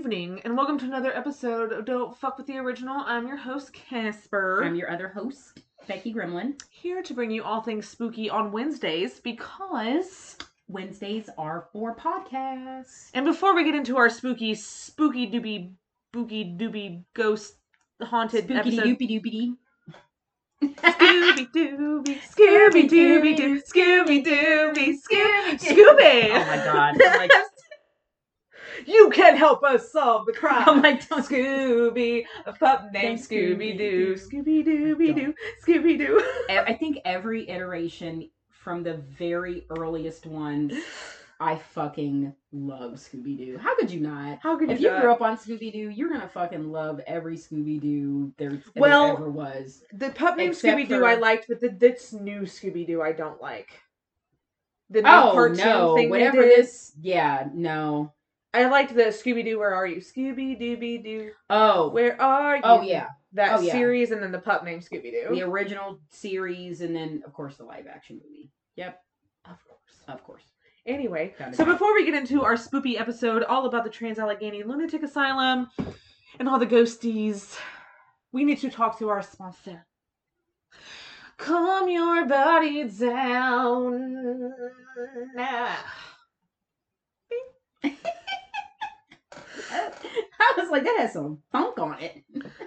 Good evening, and welcome to another episode of Don't Fuck with the Original. I'm your host, Casper. I'm your other host, Becky Gremlin. here to bring you all things spooky on Wednesdays because. Wednesdays are for podcasts. And before we get into our spooky, spooky doobie, boogie doobie ghost haunted Spookity episode. doopy dee. Scooby Dooby, Scooby Dooby Doo, Scooby Dooby, Scooby Scooby. Oh my god. I'm like, you can help us solve the crime. I'm like, don't Scooby, a pup named Scooby Doo, Scooby Dooby Doo, Scooby Doo. I think every iteration from the very earliest ones, I fucking love Scooby Doo. How could you not? How could you? If you? not? grew up on Scooby Doo, you're gonna fucking love every Scooby Doo there, Well, there ever was. the pup named Scooby Doo for- I liked, but the this new Scooby Doo I don't like. The new Oh cartoon no! thing Whatever this, yeah, no. I liked the Scooby Doo. Where are you, Scooby Dooby Doo? Oh, Where are you? oh yeah, that Oh, yeah. series, and then the pup named Scooby Doo. the original series, and then of course the live action movie. Yep, Of course. of course. Anyway, so before we get into our spoopy episode all about the Trans Allegheny Lunatic Asylum and all the ghosties, we need to talk to our sponsor. Calm your body down. I was like, that has some funk on it.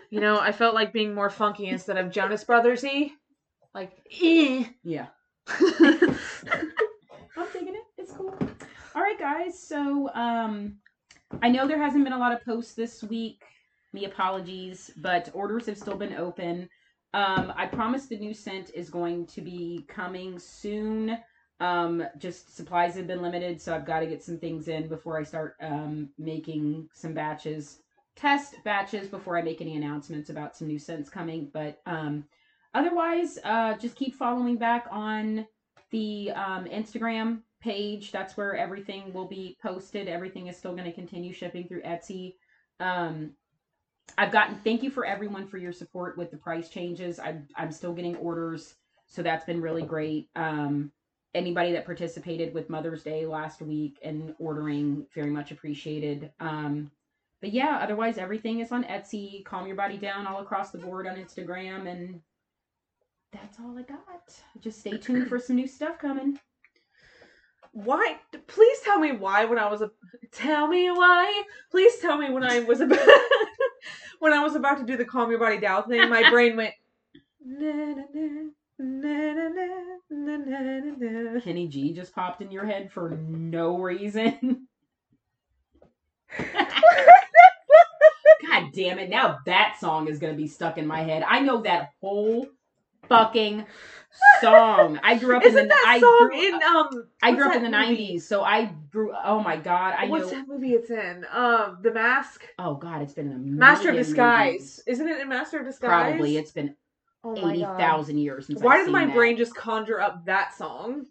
You know, I felt like being more funky instead of Jonas Brothersy. Like, eh. Yeah, I'm digging it. It's cool. All right, guys. So, um, I know there hasn't been a lot of posts this week. Me apologies, but orders have still been open. Um, I promise the new scent is going to be coming soon. Um, just supplies have been limited, so I've got to get some things in before I start um, making some batches, test batches before I make any announcements about some new scents coming. But um, otherwise, uh, just keep following back on the um, Instagram page. That's where everything will be posted. Everything is still going to continue shipping through Etsy. Um, I've gotten thank you for everyone for your support with the price changes. I'm I'm still getting orders, so that's been really great. Um, anybody that participated with Mother's Day last week and ordering, very much appreciated. Um, but yeah, otherwise everything is on Etsy. Calm your body down all across the board on Instagram, and that's all I got. Just stay tuned for some new stuff coming. Why? Please tell me why when I was a. Tell me why. Please tell me when I was about. when I was about to do the calm your body down thing, my brain went. "Na, na, na, na, na, na, na, na, na." Kenny G just popped in your head for no reason. God damn it. Now that song is going to be stuck in my head. I know that whole fucking song. I grew up Isn't in the that I song grew, in um? I grew up in the movie? 90s, so I grew Oh my god, I What's know that movie it's in? Um, The Mask, Oh god, it's been a Master of Disguise. movies. Isn't it in Master of Disguise? Probably. It's been Oh my God. 80,000 years since Why I've does my that. brain just conjure up that song?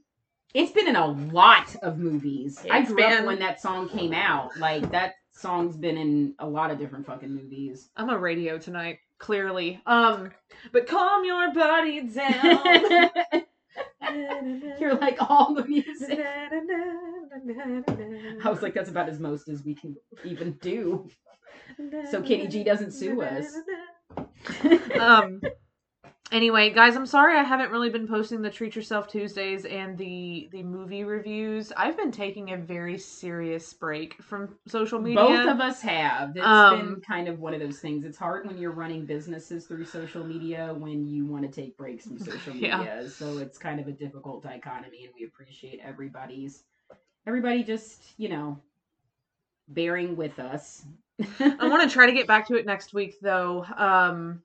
It's been in a lot of movies. I grew been- up when that song came out. Like that song's been in a lot of different fucking movies. I'm a radio tonight, clearly. Um, but calm your body down. You're like all the music. I was like, that's about as most as we can even do. So Kenny G doesn't sue us. um anyway guys i'm sorry i haven't really been posting the treat yourself tuesdays and the the movie reviews i've been taking a very serious break from social media Both of us have. It's been Um, kind of one of those things. It's hard when you're running businesses through social media when you want to take breaks from social Yeah. media. So it's kind of a difficult dichotomy, and we appreciate everybody's everybody just you know bearing with us. i want to try to get back to it next week though um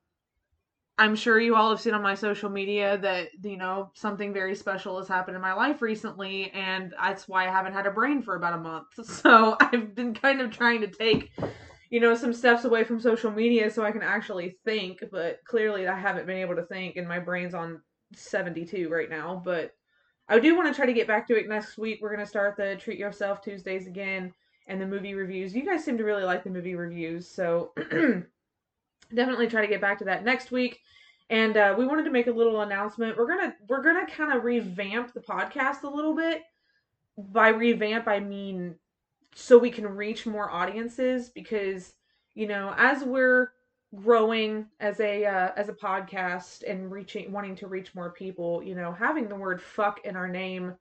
i'm sure you all have seen on my social media that you know something very special has happened in my life recently and that's why i haven't had a brain for about a month. So i've been kind of trying to take you know some steps away from social media so i can actually think but clearly i haven't been able to think and my brain's on 72 right now but i do want to try to get back to it next week. We're going to start the treat yourself tuesdays again and the movie reviews. You guys seem to really like the movie reviews so definitely try to get back to that next week. And uh, we wanted to make a little announcement. We're gonna we're gonna kind of revamp the podcast a little bit. By revamp i mean so we can reach more audiences because you know as we're growing as a uh, as a podcast and reaching wanting to reach more people you know having the word fuck in our name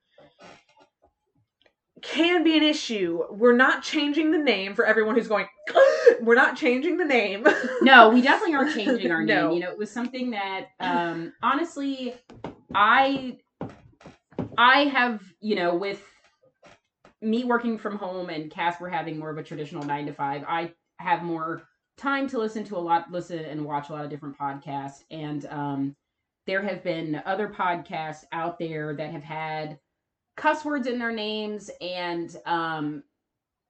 can be an issue. We're not changing the name for everyone who's going we're not changing the name. No we definitely aren't changing our name. No. you know it was something that um honestly i i have you know with me working from home and casper having more of a traditional nine to five i have more time to listen to a lot listen and watch a lot of different podcasts. And um there have been other podcasts out there that have had cuss words in their names and um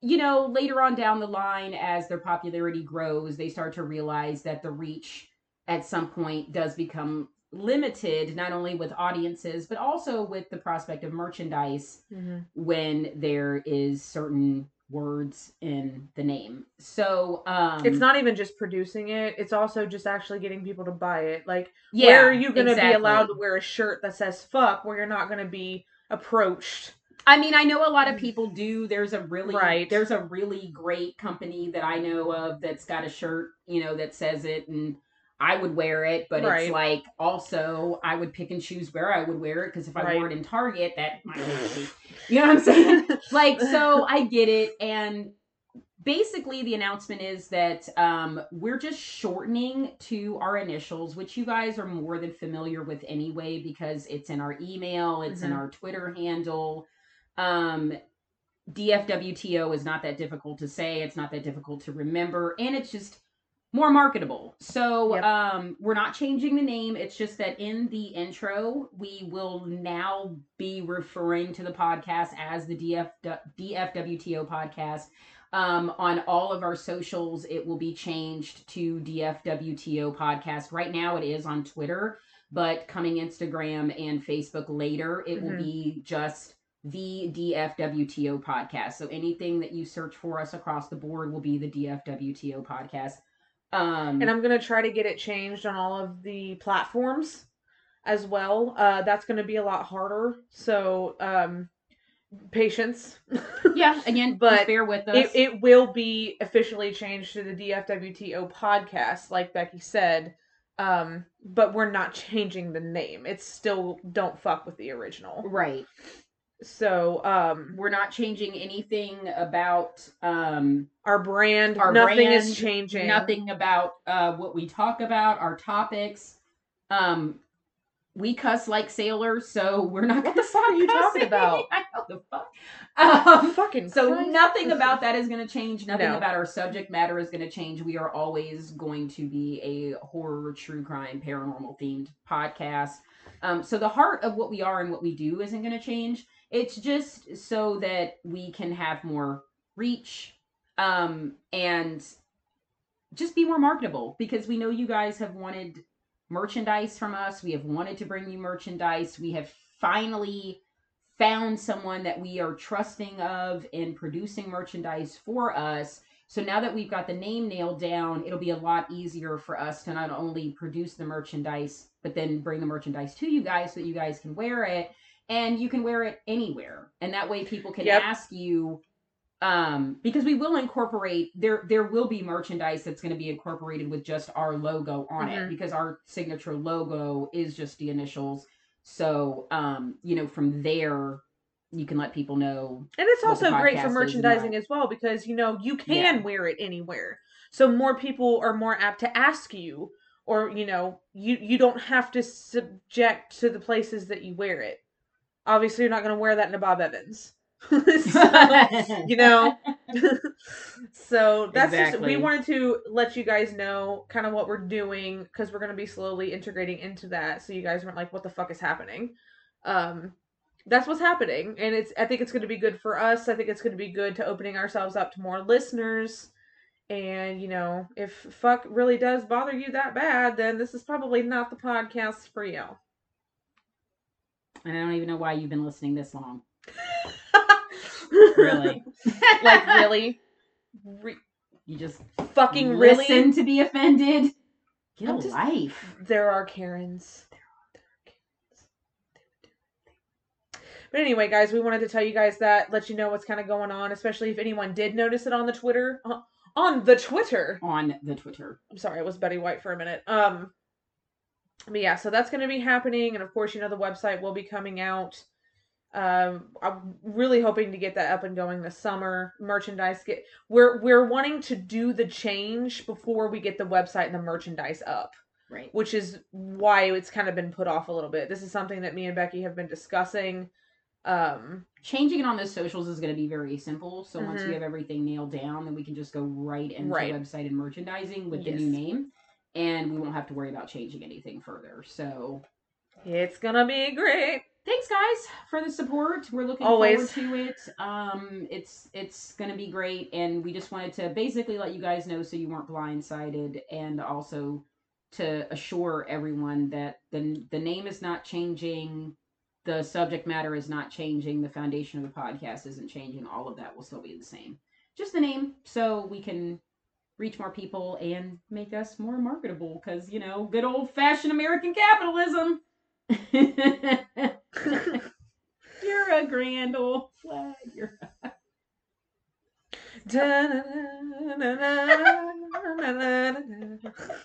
you know later on down the line as their popularity grows they start to realize that the reach at some point does become limited not only with audiences but also with the prospect of merchandise Mhm. when there is certain words in the name. So um it's not even just producing it it's also just actually getting people to buy it. Like yeah, where are you going to be allowed to wear a shirt that says fuck where you're not going to be approached I mean, I know a lot of mm. people do. There's a really Right. there's a really great company that I know of that's got a shirt, you know, that says it and I would wear it, but Right. it's like also I would pick and choose where I would wear it because if I Right. wore it in Target, that might be. You know what I'm saying? like so I get it and basically the announcement is that um, we're just shortening to our initials which you guys are more than familiar with anyway because it's in our email it's in Mhm. our twitter handle um, dfwto is not that difficult to say it's not that difficult to remember and it's just more marketable so Yep. um, we're not changing the name it's just that in the intro we will now be referring to the podcast as the DF, dfwto podcast um, on all of our socials it will be changed to dfwto podcast right now it is on twitter but coming instagram and facebook later it will Mhm. be just the dfwto podcast so anything that you search for us across the board will be the dfwto podcast um and I'm gonna try to get it changed on all of the platforms as well. Uh, that's gonna be a lot harder. So um, patience. yeah again but bear with us it, it will be officially changed to the DFWTO podcast, like Becky said. Um, but we're not changing the name. It's still don't fuck with the original. right So um, we're not changing anything about um our brand, Our nothing brand, is changing. nothing about uh what we talk about our topics um we cuss like sailors so we're not What the fuck are you stop talking about? i know the fuck um Fucking so Christ. nothing about that is going to change nothing No. about our subject matter is going to change we are always going to be a horror true crime paranormal themed podcast um, so the heart of what we are and what we do isn't going to change it's just so that we can have more reach um, and just be more marketable because we know you guys have wanted merchandise from us we have wanted to bring you merchandise we have finally found someone that we are trusting of in producing merchandise for us. So now that we've got the name nailed down, it'll be a lot easier for us to not only produce the merchandise, but then bring the merchandise to you guys so that you guys can wear it and you can wear it anywhere. And that way people can Yep. ask you um because we will incorporate there there will be merchandise that's going to be incorporated with just our logo on it Mhm. because our signature logo is just the initials so um you know from there you can let people know And it's also great for podcast is and merchandising as well because you know you can Yeah. wear it anywhere. So more people are more apt to ask you or you know, you you don't have to subject to the places that you wear it. Obviously you're not going to wear that in a Bob Evans. so, you know. so that's just we wanted to let you guys know kind of what we're doing because we're going to be slowly integrating into that so you guys weren't like what the fuck is happening? Um that's what's happening and it's i think it's going to be good for us i think it's going to be good to opening ourselves up to more listeners and you know if fuck really does bother you that bad then this is probably not the podcast for you. And i don't even know why you've been listening this long Really? like really Re- you just fucking really listen to be offended get I'm a just- life There are Karens. But anyway, guys, we wanted to tell you guys that, let you know what's kind of going on, especially if anyone did notice it on the Twitter. Uh, on the Twitter. On the Twitter. I'm sorry, I was Betty White for a minute. Um, but yeah, so that's going to be happening, and of course, you know the website will be coming out. Um, I'm really hoping to get that up and going this summer. Merchandise get we're we're wanting to do the change before we get the website and the merchandise up, Right. which is why it's kind of been put off a little bit. This is something that me and Becky have been discussing. Um, Changing it on the socials is going to be very simple. So once Mhm. we have everything nailed down, then we can just go right into Right. website and merchandising with the new name, and we won't have to worry about changing anything further. So it's gonna be great. Thanks guys for the support. We're looking Always. forward to it. Um it's it's gonna be great and we just wanted to basically let you guys know so you weren't blindsided and also to assure everyone that the the name is not changing the subject matter is not changing the foundation of the podcast isn't changing all of that will still be the same. Just the name so we can reach more people and make us more marketable because you know good old fashioned american capitalism You're a grand old flag. You're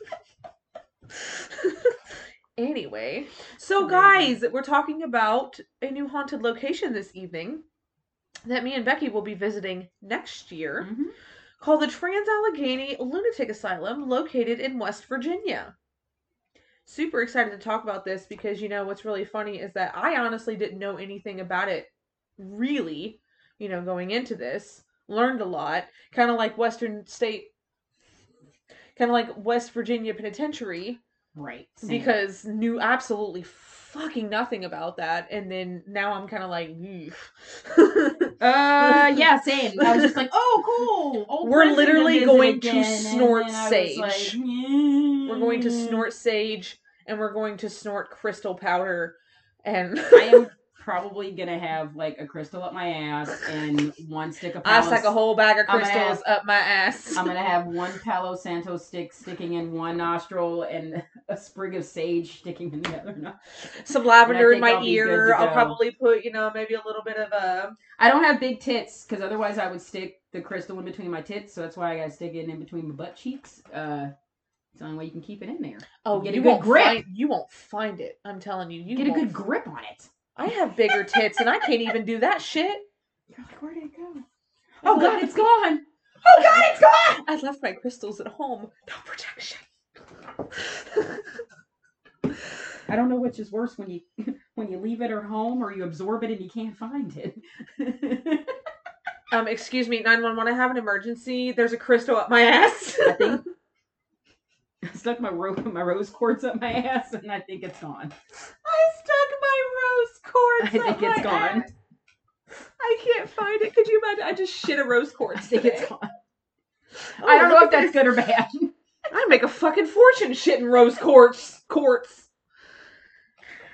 anyway, so guys, we're talking about a new haunted location this evening that me and Becky will be visiting next year Mhm. called the Trans Allegheny Lunatic Asylum located in West Virginia. Super excited to talk about this because you know what's really funny is that I honestly didn't know anything about it really, you know, going into this. Learned a lot, kind of like Western State kind of like West Virginia Penitentiary right. same. because knew absolutely fucking nothing about that and then now I'm kind of like uh yeah, same. I was just like, oh cool. Old We're friends are gonna literally going to snort then I was sage. like. We're going to snort sage and we're going to snort crystal powder and I am probably gonna have like a crystal up my ass and one stick of I Palo- stuck a whole bag of crystals up my ass. I'm gonna have one Palo Santo stick sticking in one nostril and a sprig of sage sticking in the other nostril. Some lavender in my I'll ear. I'll probably put, you know, maybe a little bit of a I don't have big tits because otherwise I would stick the crystal in between my tits. So that's why I gotta stick it in between my butt cheeks. Uh, it's the only way you can keep it in there. Oh, Get a you good won't grip. find you won't find it. I'm telling you, you Get a good grip on it. I have bigger tits and I can't even do that shit. You're like, where did it go? I Oh left god, it- it's gone. Oh god, it's gone. I left my crystals at home. No protection. I don't know which is worse when you when you leave it at home or you absorb it and you can't find it. um, excuse me, 911, I have an emergency. There's a crystal up my ass. I think I stuck my ro- my rose quartz up my ass and I think it's gone. I stuck my rose quartz. I think it's gone. ass. I can't find it. Could you imagine? I just shit a rose I quartz. think today. it's gone. Oh, I don't know if at that's good or bad. I'd make a fucking fortune shitting rose quartz. Quartz.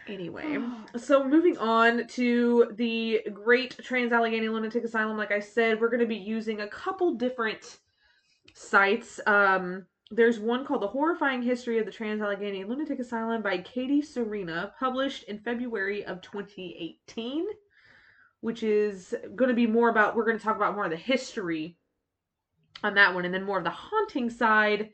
Anyway, so moving on to the Great Trans Allegheny Lunatic Asylum. Like I said, we're going to be using a couple different sites. Um, there's one called The Horrifying History of the Trans Allegheny Lunatic Asylum by Katie Serena, published in February of 2018, which is going to be more about, we're going to talk about more of the history on that one, and then more of the haunting side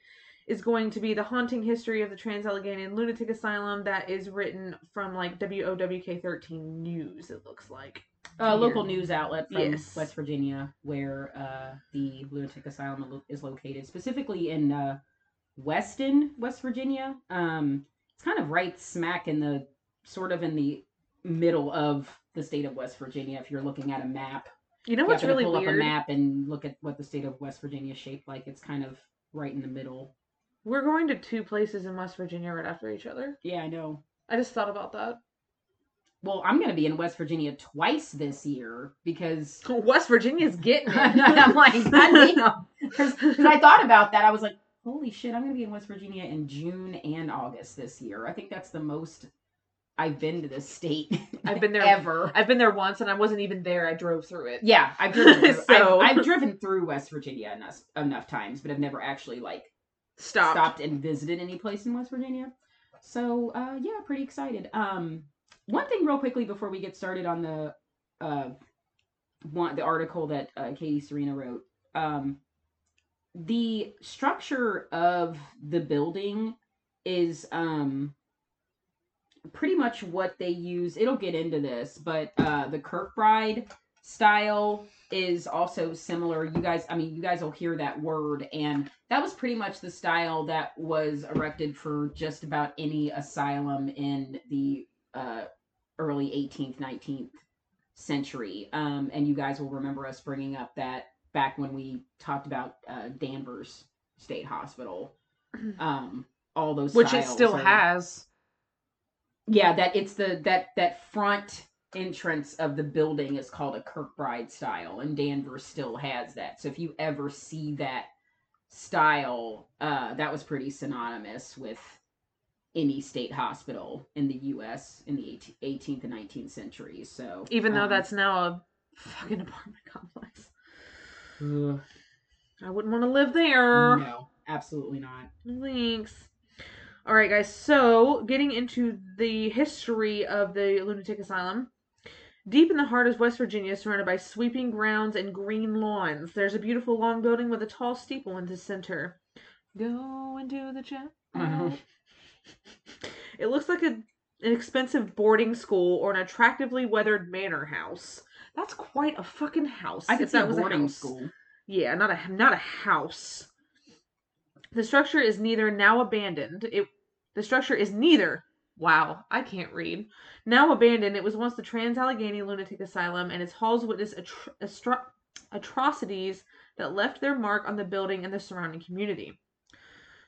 is going to be the haunting history of the Trans Allegheny Lunatic Asylum that is written from like WOWK 13 News, it looks like. A local news outlet from Yes. West Virginia, where uh, the lunatic asylum is located, specifically in uh, Weston, West Virginia. Um, it's kind of right smack in the sort of in the middle of the state of West Virginia. If you're looking at a map, You know you what's happen to really pull up a map and look at what the state of West Virginia is shaped like. It's kind of right in the middle. We're going to two places in West Virginia right after each other. Yeah, I know. I just thought about that. Well, I'm going to be in West Virginia twice this year because West Virginia's getting it. I'm like, Because I thought about that. I was like, holy shit, I'm going to be in West Virginia in June and August this year. I think that's the most I've been to this state. I've been there ever. I've been there once and I wasn't even there. I drove through it. Yeah, I've driven through, So- I've, I've driven through West Virginia enough, enough times, but I've never actually like Stop. stopped and visited any place in West Virginia. So uh, yeah, pretty excited. Um, one thing real quickly before we get started on the uh, one the article that uh, Katie Serena wrote. Um, the structure of the building is um pretty much what they use. It'll get into this, but uh, the Kirkbride style is also similar. You guys, I mean, you guys will hear that word, and that was pretty much the style that was erected for just about any asylum in the uh, early 18th, 19th century. Um, and you guys will remember us bringing up that back when we talked about uh, Danvers State Hospital. Um, all those which it still are- has. yeah that it's the that that front entrance of the building is called a kirkbride style and danvers still has that so if you ever see that style uh that was pretty synonymous with any state hospital in the us in the 18th and 19th centuries so Even though um, that's now a fucking apartment complex. I wouldn't want to live there. no absolutely not Thanks. All right, guys. So, getting into the history of the lunatic asylum. Deep in the heart of West Virginia, surrounded by sweeping grounds and green lawns, there's a beautiful long building with a tall steeple in the center. Go into the chapel. Uh-huh. It looks like a, an expensive boarding school or an attractively weathered manor house. That's quite a fucking house. i could see that a was boarding a house. school Yeah, not a not a house. The structure is neither now abandoned. It the structure is neither. Wow, I can't read. Now abandoned, it was once the Trans Allegheny Lunatic Asylum, and its halls witnessed atro- astro- atrocities that left their mark on the building and the surrounding community.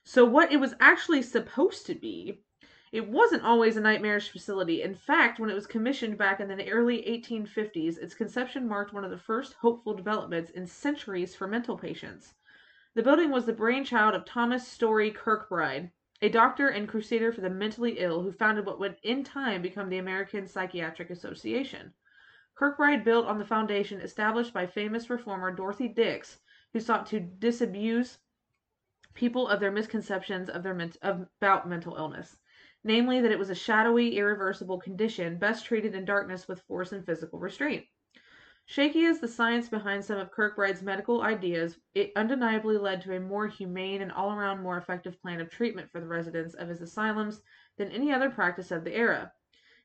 So, what it was actually supposed to be, it wasn't always a nightmarish facility. In fact, when it was commissioned back in the early 1850s, its conception marked one of the first hopeful developments in centuries for mental patients. The building was the brainchild of Thomas Story Kirkbride, a doctor and crusader for the mentally ill who founded what would in time become the American Psychiatric Association. Kirkbride built on the foundation established by famous reformer Dorothy Dix, who sought to disabuse people of their misconceptions of their of, about mental illness, namely that it was a shadowy, irreversible condition best treated in darkness with force and physical restraint. Shaky as the science behind some of Kirkbride's medical ideas, it undeniably led to a more humane and all around more effective plan of treatment for the residents of his asylums than any other practice of the era.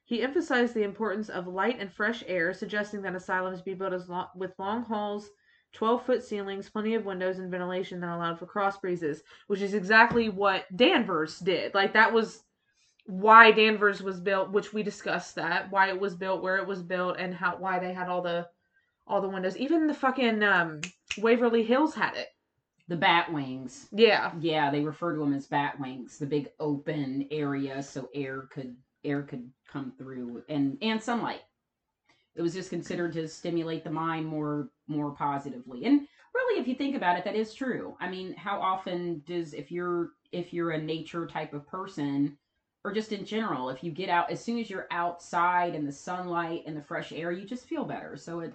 He emphasized the importance of light and fresh air, suggesting that asylums be built lo- with long halls, 12 foot ceilings, plenty of windows, and ventilation that allowed for cross breezes, which is exactly what Danvers did. Like, that was why Danvers was built, which we discussed that, why it was built, where it was built, and how why they had all the all the windows. Even the fucking um Waverly Hills had it. the bat wings Yeah. Yeah, they refer to them as bat wings, the big open area so air could air could come through and and sunlight. It was just considered to stimulate the mind more more positively. And really if you think about it that is true. I mean, how often does if you're if you're a nature type of person or just in general, if you get out as soon as you're outside in the sunlight and the fresh air, you just feel better. So it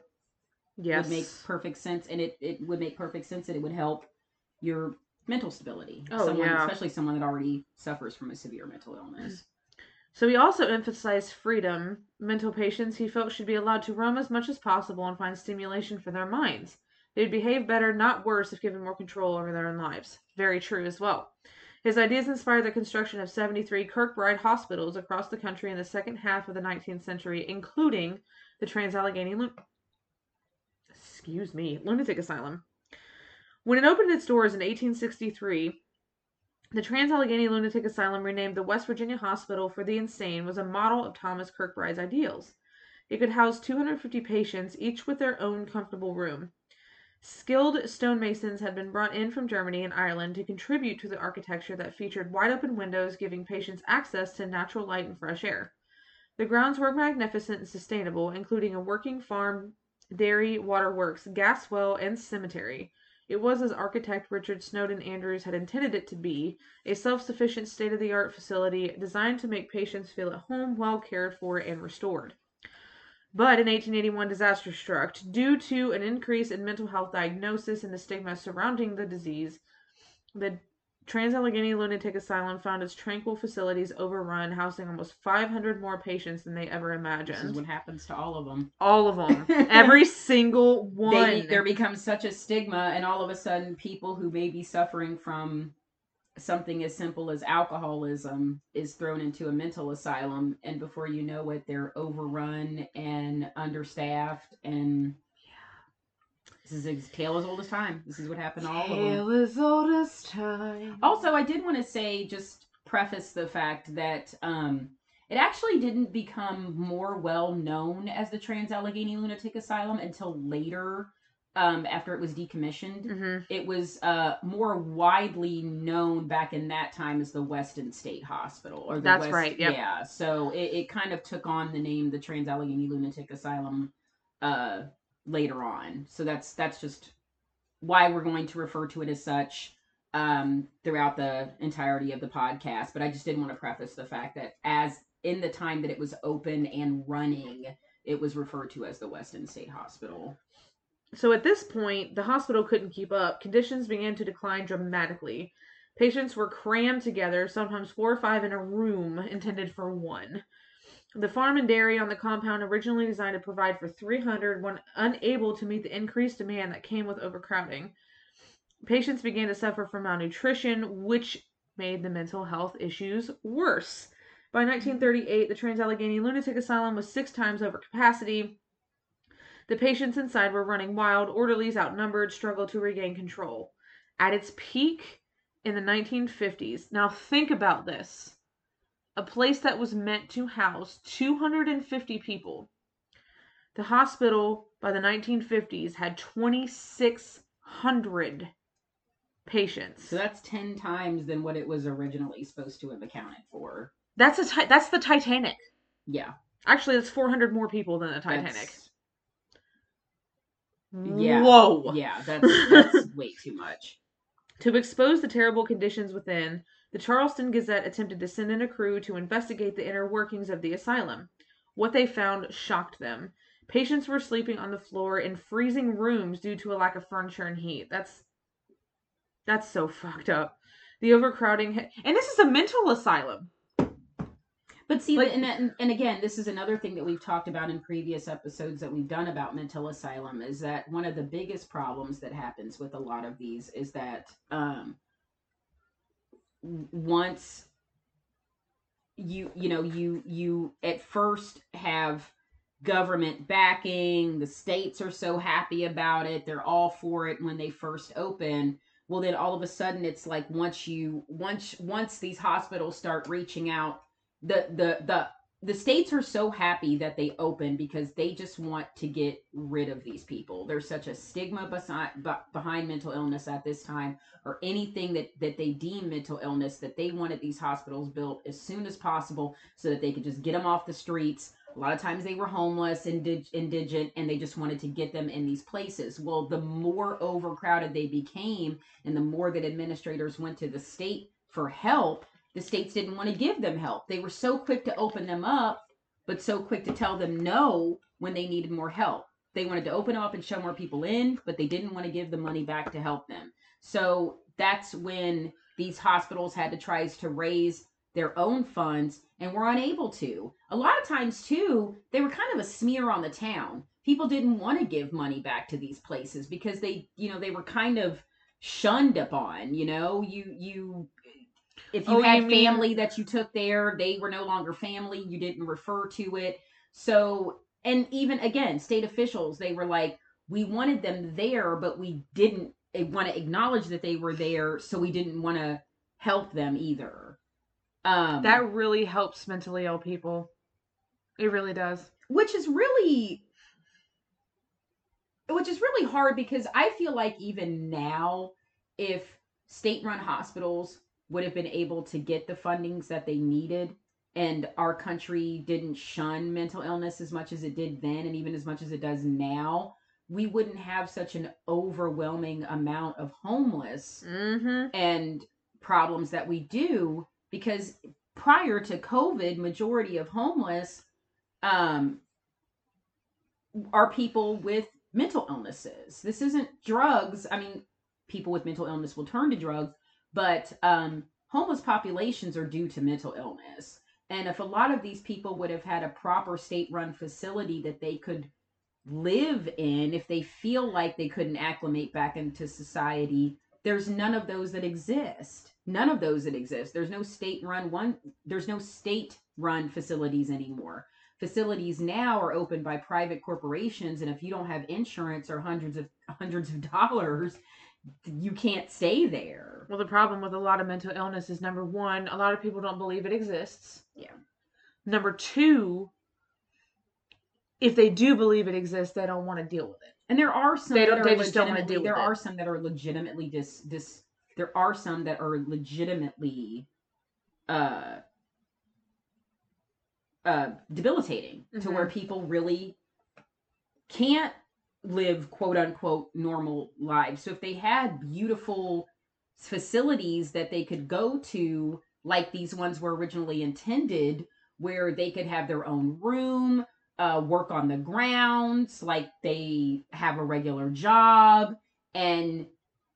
Yes. would make perfect sense and it, it would make perfect sense that it would help your mental stability Oh, someone yeah. especially someone that already suffers from a severe mental illness So he also emphasized freedom. Mental patients he felt should be allowed to roam as much as possible and find stimulation for their minds. They'd behave better, not worse, if given more control over their own lives. Very true as well. His ideas inspired the construction of 73 Kirkbride hospitals across the country in the second half of the 19th century, including the Trans Allegheny Lun- excuse me, lunatic asylum. When it opened its doors in 1863, the Trans Allegheny Lunatic Asylum, renamed the West Virginia Hospital for the Insane, was a model of Thomas Kirkbride's ideals. It could house 250 patients, each with their own comfortable room. Skilled stonemasons had been brought in from Germany and Ireland to contribute to the architecture that featured wide open windows giving patients access to natural light and fresh air. The grounds were magnificent and sustainable, including a working farm, dairy, waterworks, gas well, and cemetery. It was as architect Richard Snowden Andrews had intended it to be a self sufficient, state of the art facility designed to make patients feel at home, well cared for, and restored. But in 1881, disaster struck. Due to an increase in mental health diagnosis and the stigma surrounding the disease, the Trans Allegheny Lunatic Asylum found its tranquil facilities overrun, housing almost 500 more patients than they ever imagined. This is what happens to all of them. All of them. Every single one. They, there becomes such a stigma, and all of a sudden, people who may be suffering from something as simple as alcoholism is thrown into a mental asylum, and before you know it, they're overrun and understaffed. And this is a tale as old as time. This is what happened to all of them. Tale as old as time. Also, I did want to say, just preface the fact that um, it actually didn't become more well known as the Trans Allegheny Lunatic Asylum until later, um, after it was decommissioned. hmm It was uh, more widely known back in that time as the Weston State Hospital. Or the That's West, right, yep. Yeah, so it, it kind of took on the name the Trans Allegheny Lunatic Asylum uh, later on. So that's that's just why we're going to refer to it as such um, throughout the entirety of the podcast. But I just didn't want to preface the fact that as in the time that it was open and running, it was referred to as the Weston State Hospital. So at this point, the hospital couldn't keep up. Conditions began to decline dramatically. Patients were crammed together, sometimes four or five in a room intended for one. The farm and dairy on the compound, originally designed to provide for 300, were unable to meet the increased demand that came with overcrowding. Patients began to suffer from malnutrition, which made the mental health issues worse. By 1938, the Trans Allegheny Lunatic Asylum was six times over capacity. The patients inside were running wild, orderlies outnumbered, struggled to regain control. At its peak in the 1950s, now think about this a place that was meant to house 250 people. The hospital by the 1950s had 2,600 patients. So that's 10 times than what it was originally supposed to have accounted for. That's a ti- that's the Titanic. Yeah. Actually, that's 400 more people than the Titanic. that's- Yeah. Whoa. Yeah, that's, that's way too much. To expose the terrible conditions within, the Charleston Gazette attempted to send in a crew to investigate the inner workings of the asylum. What they found shocked them. Patients were sleeping on the floor in freezing rooms due to a lack of furniture and heat. That's that's so fucked up. The overcrowding, ha- and this is a mental asylum. But see, Like- and, and and again, this is another thing that we've talked about in previous episodes that we've done about mental asylum is that one of the biggest problems that happens with a lot of these is that um, once you you know you you at first have government backing the states are so happy about it they're all for it when they first open well then all of a sudden it's like once you once once these hospitals start reaching out the the the the states are so happy that they open because they just want to get rid of these people. There's such a stigma behind mental illness at this time, or anything that that they deem mental illness, that they wanted these hospitals built as soon as possible so that they could just get them off the streets. A lot of times they were homeless, indig- indigent, and they just wanted to get them in these places. Well, the more overcrowded they became, and the more that administrators went to the state for help, the states didn't want to give them help. They were so quick to open them up, but so quick to tell them no when they needed more help. They wanted to open them up and show more people in, but they didn't want to give the money back to help them. So that's when these hospitals had to try to raise their own funds and were unable to. A lot of times too, they were kind of a smear on the town. People didn't want to give money back to these places because they, you know, they were kind of shunned upon, you know, you you if you Oh, had you mean- family that you took there, they were no longer family. You didn't refer to it. So, and even again, state officials, they were like, we wanted them there, but we didn't want to acknowledge that they were there, so we didn't want to help them either. Um, That really helps mentally ill people. It really does. which is really which is really hard because I feel like even now if state-run hospitals would have been able to get the fundings that they needed. And our country didn't shun mental illness as much as it did then and even as much as it does now. We wouldn't have such an overwhelming amount of homeless Mm-hmm. and problems that we do because prior to covid majority of homeless um are people with mental illnesses. This isn't drugs. I mean people with mental illness will turn to drugs but um, homeless populations are due to mental illness. And if a lot of these people would have had a proper state run facility that they could live in, if they feel like they couldn't acclimate back into society, there's none of those that exist. None of those that exist. There's no state run one, there's no state run facilities anymore. Facilities now are opened by private corporations, and if you don't have insurance or hundreds of hundreds of dollars, you can't stay there. Well, the problem with a lot of mental illness is number one, a lot of people don't believe it exists. Yeah. Number two, if they do believe it exists, they don't want to deal with it. And there are some They that don't- are they just don't wanna legitimately- deal with it. there are some that are legitimately dis dis there are some that are legitimately uh uh debilitating to where people really can't live quote unquote normal lives. So if they had beautiful facilities that they could go to like these ones were originally intended where they could have their own room, uh, work on the grounds, like they have a regular job and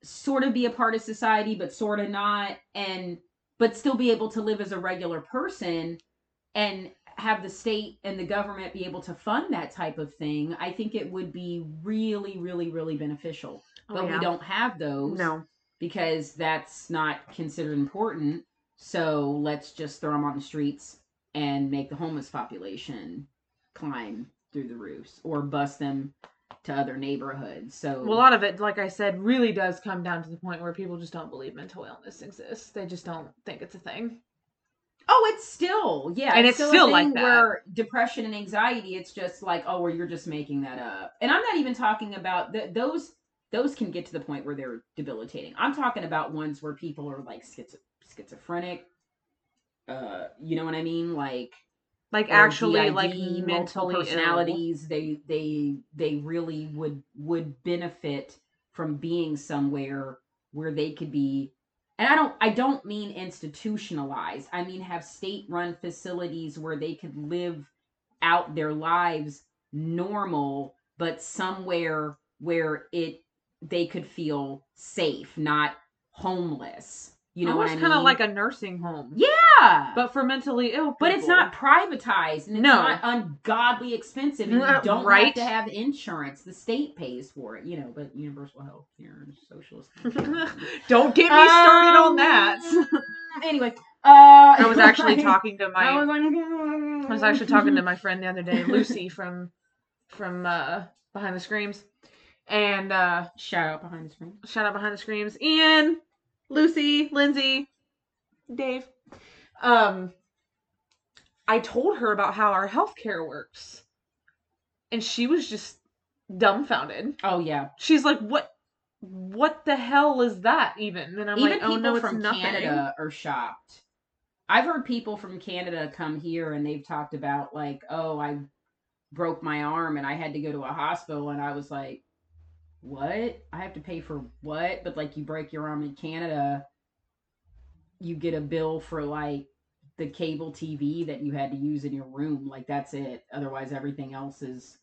sort of be a part of society, but sort of not, and but still be able to live as a regular person and have the state and the government be able to fund that type of thing, I think it would be really, really, really beneficial. Oh, But yeah. we don't have those No. because that's not considered important. So let's just throw them on the streets and make the homeless population climb through the roofs or bus them to other neighborhoods. So Well, a lot of it, like I said, really does come down to the point where people just don't believe mental illness exists. They just don't think it's a thing. Oh, it's still yeah, And it's a still like that. Where depression and anxiety, it's just like oh, well, you're just making that up. And I'm not even talking about th- those. Those can get to the point where they're debilitating. I'm talking about ones where people are like schizo- schizophrenic. Uh, you know what I mean? Like Like actually, DID, like mentally ill. personalities they they they really would would benefit from being somewhere where they could be and i don't i don't mean institutionalized. I mean have state run facilities where they could live out their lives normal but somewhere where it they could feel safe not homeless you know Almost what i kind of like a nursing home. yeah But for mentally ill people. but it's not privatized and it's No. not ungodly expensive and you don't right. have to have insurance. The state pays for it, you know, but universal health care and socialist. Don't get me started on Um, that. anyway, uh I was actually talking to my I was like, I was actually talking to my friend the other day, Lucy from from uh Behind the Screams. And uh shout out behind the screen. shout out Behind the Screams. Ian, Lucy, Lindsay, Dave. Um I told her about how our healthcare works. And she was just dumbfounded. Oh yeah, She's like, "What what the hell is that even?" And I'm even like, "Oh no, it's from nothing." Canada are shocked. I've heard people from Canada come here and they've talked about like, oh, I broke my arm and I had to go to a hospital and I was like, what? I have to pay for what? But like you break your arm in Canada, you get a bill for like the cable TV that you had to use in your room. Like that's it. Otherwise everything else is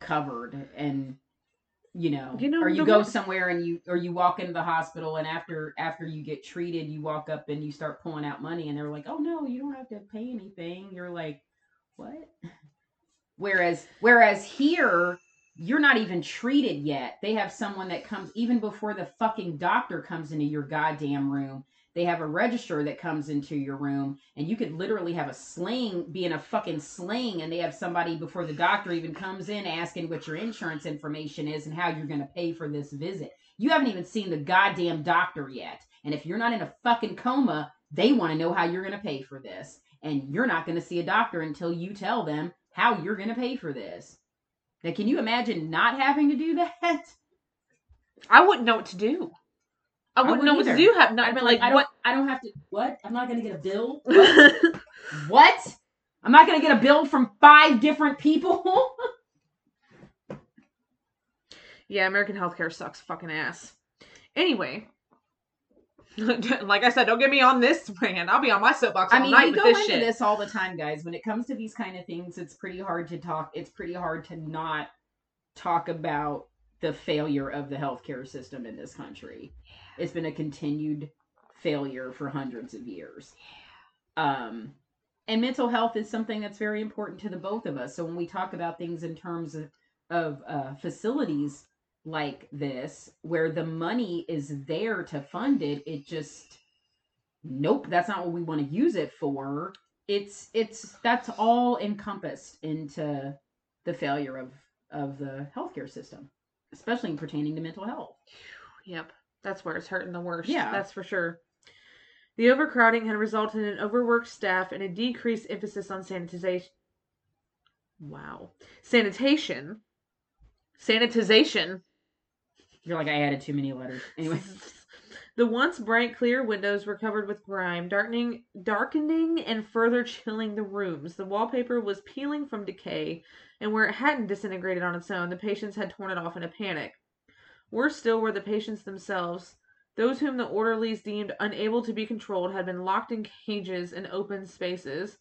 covered and you know, You know, or you go somewhere and you or you walk into the hospital and after after you get treated you walk up and you start pulling out money and they're like oh no you don't have to pay anything you're like what whereas whereas here you're not even treated yet. They have someone that comes even before the fucking doctor comes into your goddamn room they have a register that comes into your room and you could literally have a sling be in a fucking sling and they have somebody before the doctor even comes in asking what your insurance information is and how you're going to pay for this visit. You haven't even seen the goddamn doctor yet and if you're not in a fucking coma they want to know how you're going to pay for this and you're not going to see a doctor until you tell them how you're going to pay for this now can you imagine not having to do that I wouldn't know what to do. I wouldn't know wouldn't what to do. Have not I'd be like, like, I don't, what? I don't have to. What? I'm not gonna get a bill. What? what? I'm not gonna get a bill from five different people. yeah, American healthcare sucks fucking ass. Anyway, like I said, don't get me on this rant. I'll be on my soapbox all I mean, night we go this into shit. this all the time, guys. When it comes to these kind of things, it's pretty hard to talk. It's pretty hard to not talk about the failure of the healthcare system in this country. It's been a continued failure for hundreds of years. Um, and mental health is something that's very important to the both of us. So when we talk about things in terms of, of uh, facilities like this, where the money is there to fund it, it just nope, that's not what we want to use it for. It's it's that's all encompassed into the failure of of the healthcare system, especially pertaining to mental health. Yep. That's where it's hurting the worst. Yeah. That's for sure. The overcrowding had resulted in overworked staff and a decreased emphasis on sanitization. Wow. Sanitation. Sanitization. You're like I added too many letters. Anyway, The once bright, clear windows were covered with grime, darkening, darkening and further chilling the rooms. The wallpaper was peeling from decay, and where it hadn't disintegrated on its own, the patients had torn it off in a panic. Worse still were the patients themselves. Those whom the orderlies deemed unable to be controlled had been locked in cages in open spaces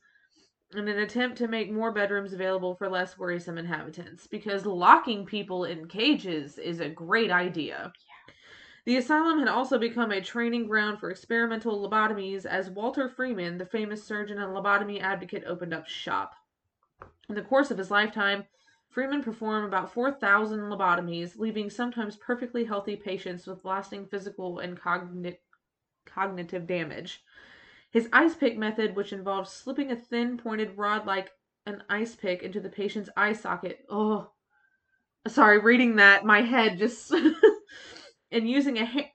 in an attempt to make more bedrooms available for less worrisome inhabitants. Because locking people in cages is a great idea. The asylum had also become a training ground for experimental lobotomies as Walter Freeman, the famous surgeon and lobotomy advocate, opened up shop. In the course of his lifetime, Freeman performed about 4,000 lobotomies, leaving sometimes perfectly healthy patients with lasting physical and cogni- cognitive damage. His ice pick method, which involves slipping a thin pointed rod like an ice pick into the patient's eye socket. Oh, sorry, reading that, my head just. and using a ha-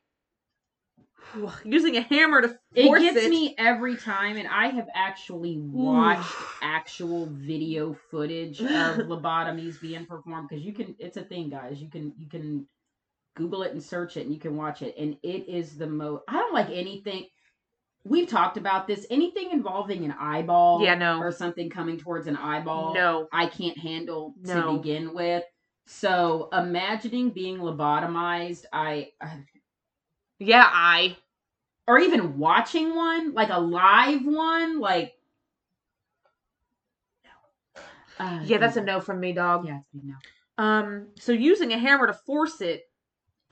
using a hammer to it force gets it. me every time, and I have actually watched actual video footage of lobotomies being performed because you can. It's a thing, guys. You can you can Google it and search it, and you can watch it, and it is the most. I don't like anything. We've talked about this. Anything involving an eyeball, Yeah, no. or something coming towards an eyeball. No. I can't handle No. to begin with. So imagining being lobotomized, I, I Yeah, I. or even watching one, like a live one, like uh, Yeah, that's a no from me, dog. Yeah, it's a no. Um, so using a hammer to force it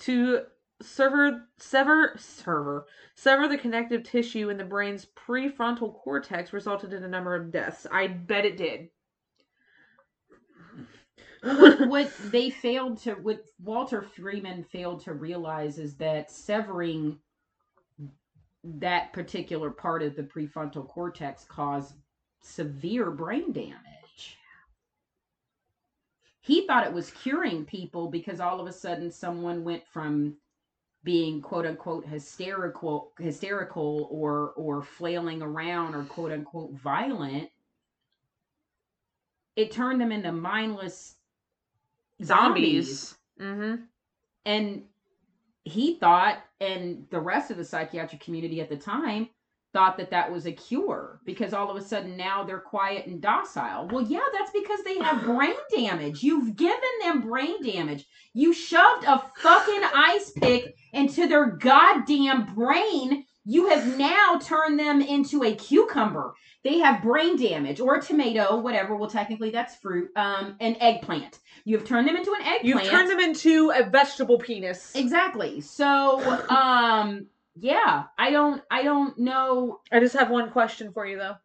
to sever sever sever sever the connective tissue in the brain's prefrontal cortex resulted in a number of deaths. I bet it did. what, what they failed to, what Walter Freeman failed to realize is that severing that particular part of the prefrontal cortex caused severe brain damage. He thought it was curing people because all of a sudden someone went from being quote unquote hysterical hysterical or or flailing around or quote unquote violent it turned them into mindless Zombies. Mm-hmm. and he thought and the rest of the psychiatric community at the time thought that that was a cure because all of a sudden now they're quiet and docile. Well yeah that's because they have brain damage. You've given them brain damage. You shoved a fucking ice pick into their goddamn brain. You have now turned them into a cucumber. They have brain damage or a tomato whatever. Well technically that's fruit um an eggplant. You have turned them into an eggplant You've turned them into a vegetable penis. Exactly. So, um, yeah, I don't, I don't know. I just have one question for you though.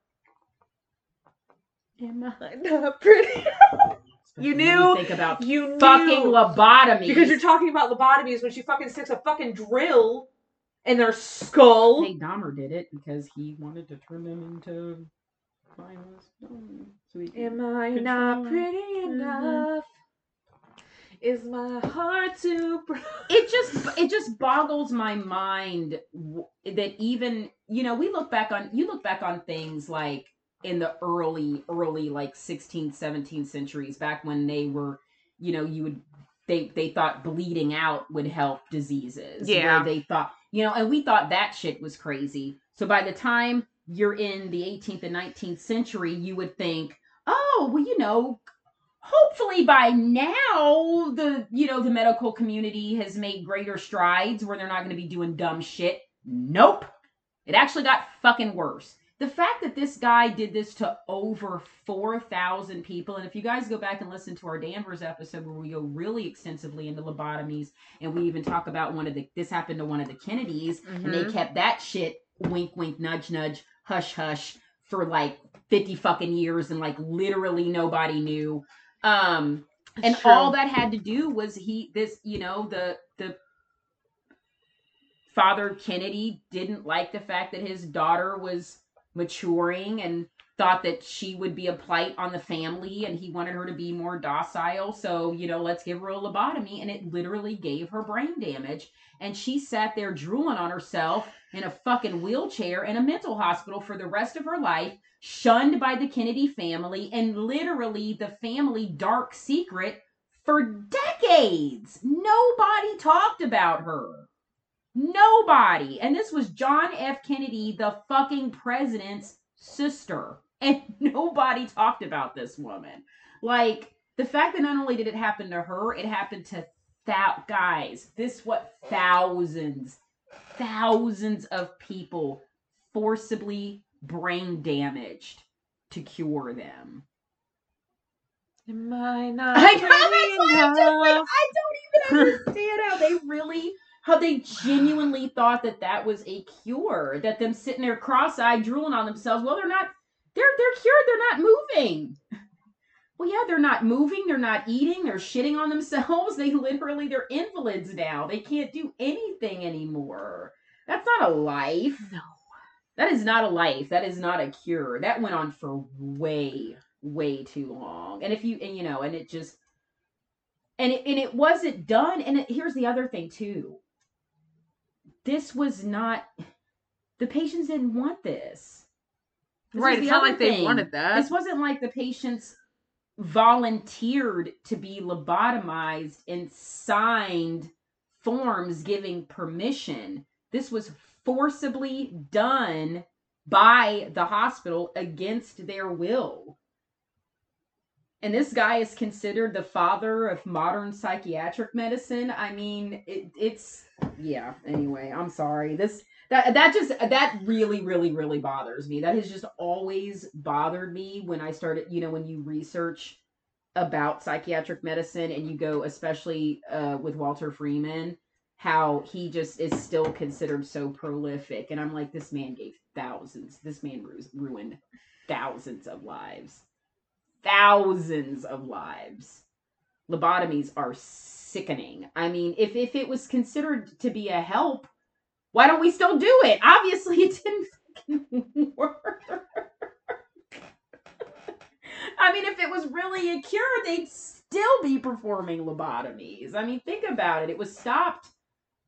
Am I not pretty? You knew- think about You knew fucking lobotomy because you're talking about lobotomies when she fucking sticks a fucking drill in their skull. Hey, Dahmer did it because he wanted to turn them into mindless. So Am I not pretty Mhm. enough? Is my heart too broken? it just it just boggles my mind that even you know we look back on you look back on things like in the early early like 16th 17th centuries back when they were you know you would they they thought bleeding out would help diseases where Yeah. they thought you know and we thought that shit was crazy so by the time you're in the 18th and 19th century you would think oh well you know hopefully by now the you know the medical community has made greater strides where they're not going to be doing dumb shit nope it actually got fucking worse the fact that this guy did this to over 4,000 people, and if you guys go back and listen to our Danvers episode where we go really extensively into lobotomies, and we even talk about one of the, this happened to one of the Kennedys, and they Mhm. kept that shit wink, wink, nudge, nudge, hush, hush for like 50 fucking years, and like literally nobody knew. Um, and true. all that had to do was he, this, you know, the, the, Father Kennedy didn't like the fact that his daughter was maturing and thought that she would be a plight on the family and he wanted her to be more docile. So, you know, let's give her a lobotomy. And it literally gave her brain damage. And she sat there drooling on herself in a fucking wheelchair in a mental hospital for the rest of her life, shunned by the Kennedy family and literally the family dark secret for decades. Nobody talked about her. Nobody. And this was John F. Kennedy, the fucking president's sister. And nobody talked about this woman. Like, the fact that not only did it happen to her, it happened to thou guys. This what thousands, thousands of people forcibly brain damaged to cure them. Am I not I know, pretty I'm just like. I don't even understand how they really, how they genuinely thought that that was a cure. That them sitting there cross-eyed, drooling on themselves. Well, they're not. They're they're cured. They're not moving. Well, yeah, they're not moving. They're not eating. They're shitting on themselves. They literally they're invalids now. They can't do anything anymore. That's not a life. No. That is not a life. That is not a cure. That went on for way, way too long. And if you, and you know, and it just, and it, and it wasn't done. And it, here's the other thing too. This was not. The patients didn't want this. This right. It's not like they thing. wanted that. This wasn't like the patients volunteered to be lobotomized and signed forms giving permission. This was forcibly done by the hospital against their will. And this guy is considered the father of modern psychiatric medicine. I mean, it, it's yeah. Anyway, I'm sorry. This that that just that really really really bothers me. That has just always bothered me when I started. You know, when you research about psychiatric medicine and you go, especially uh, with Walter Freeman, how he just is still considered so prolific. And I'm like, this man gave thousands. This man ru- ruined thousands of lives. Thousands of lives. Lobotomies are sickening. I mean, if, if it was considered to be a help, why don't we still do it? Obviously, it didn't fucking work. I mean, if it was really a cure, they'd still be performing lobotomies. I mean, think about it. It was stopped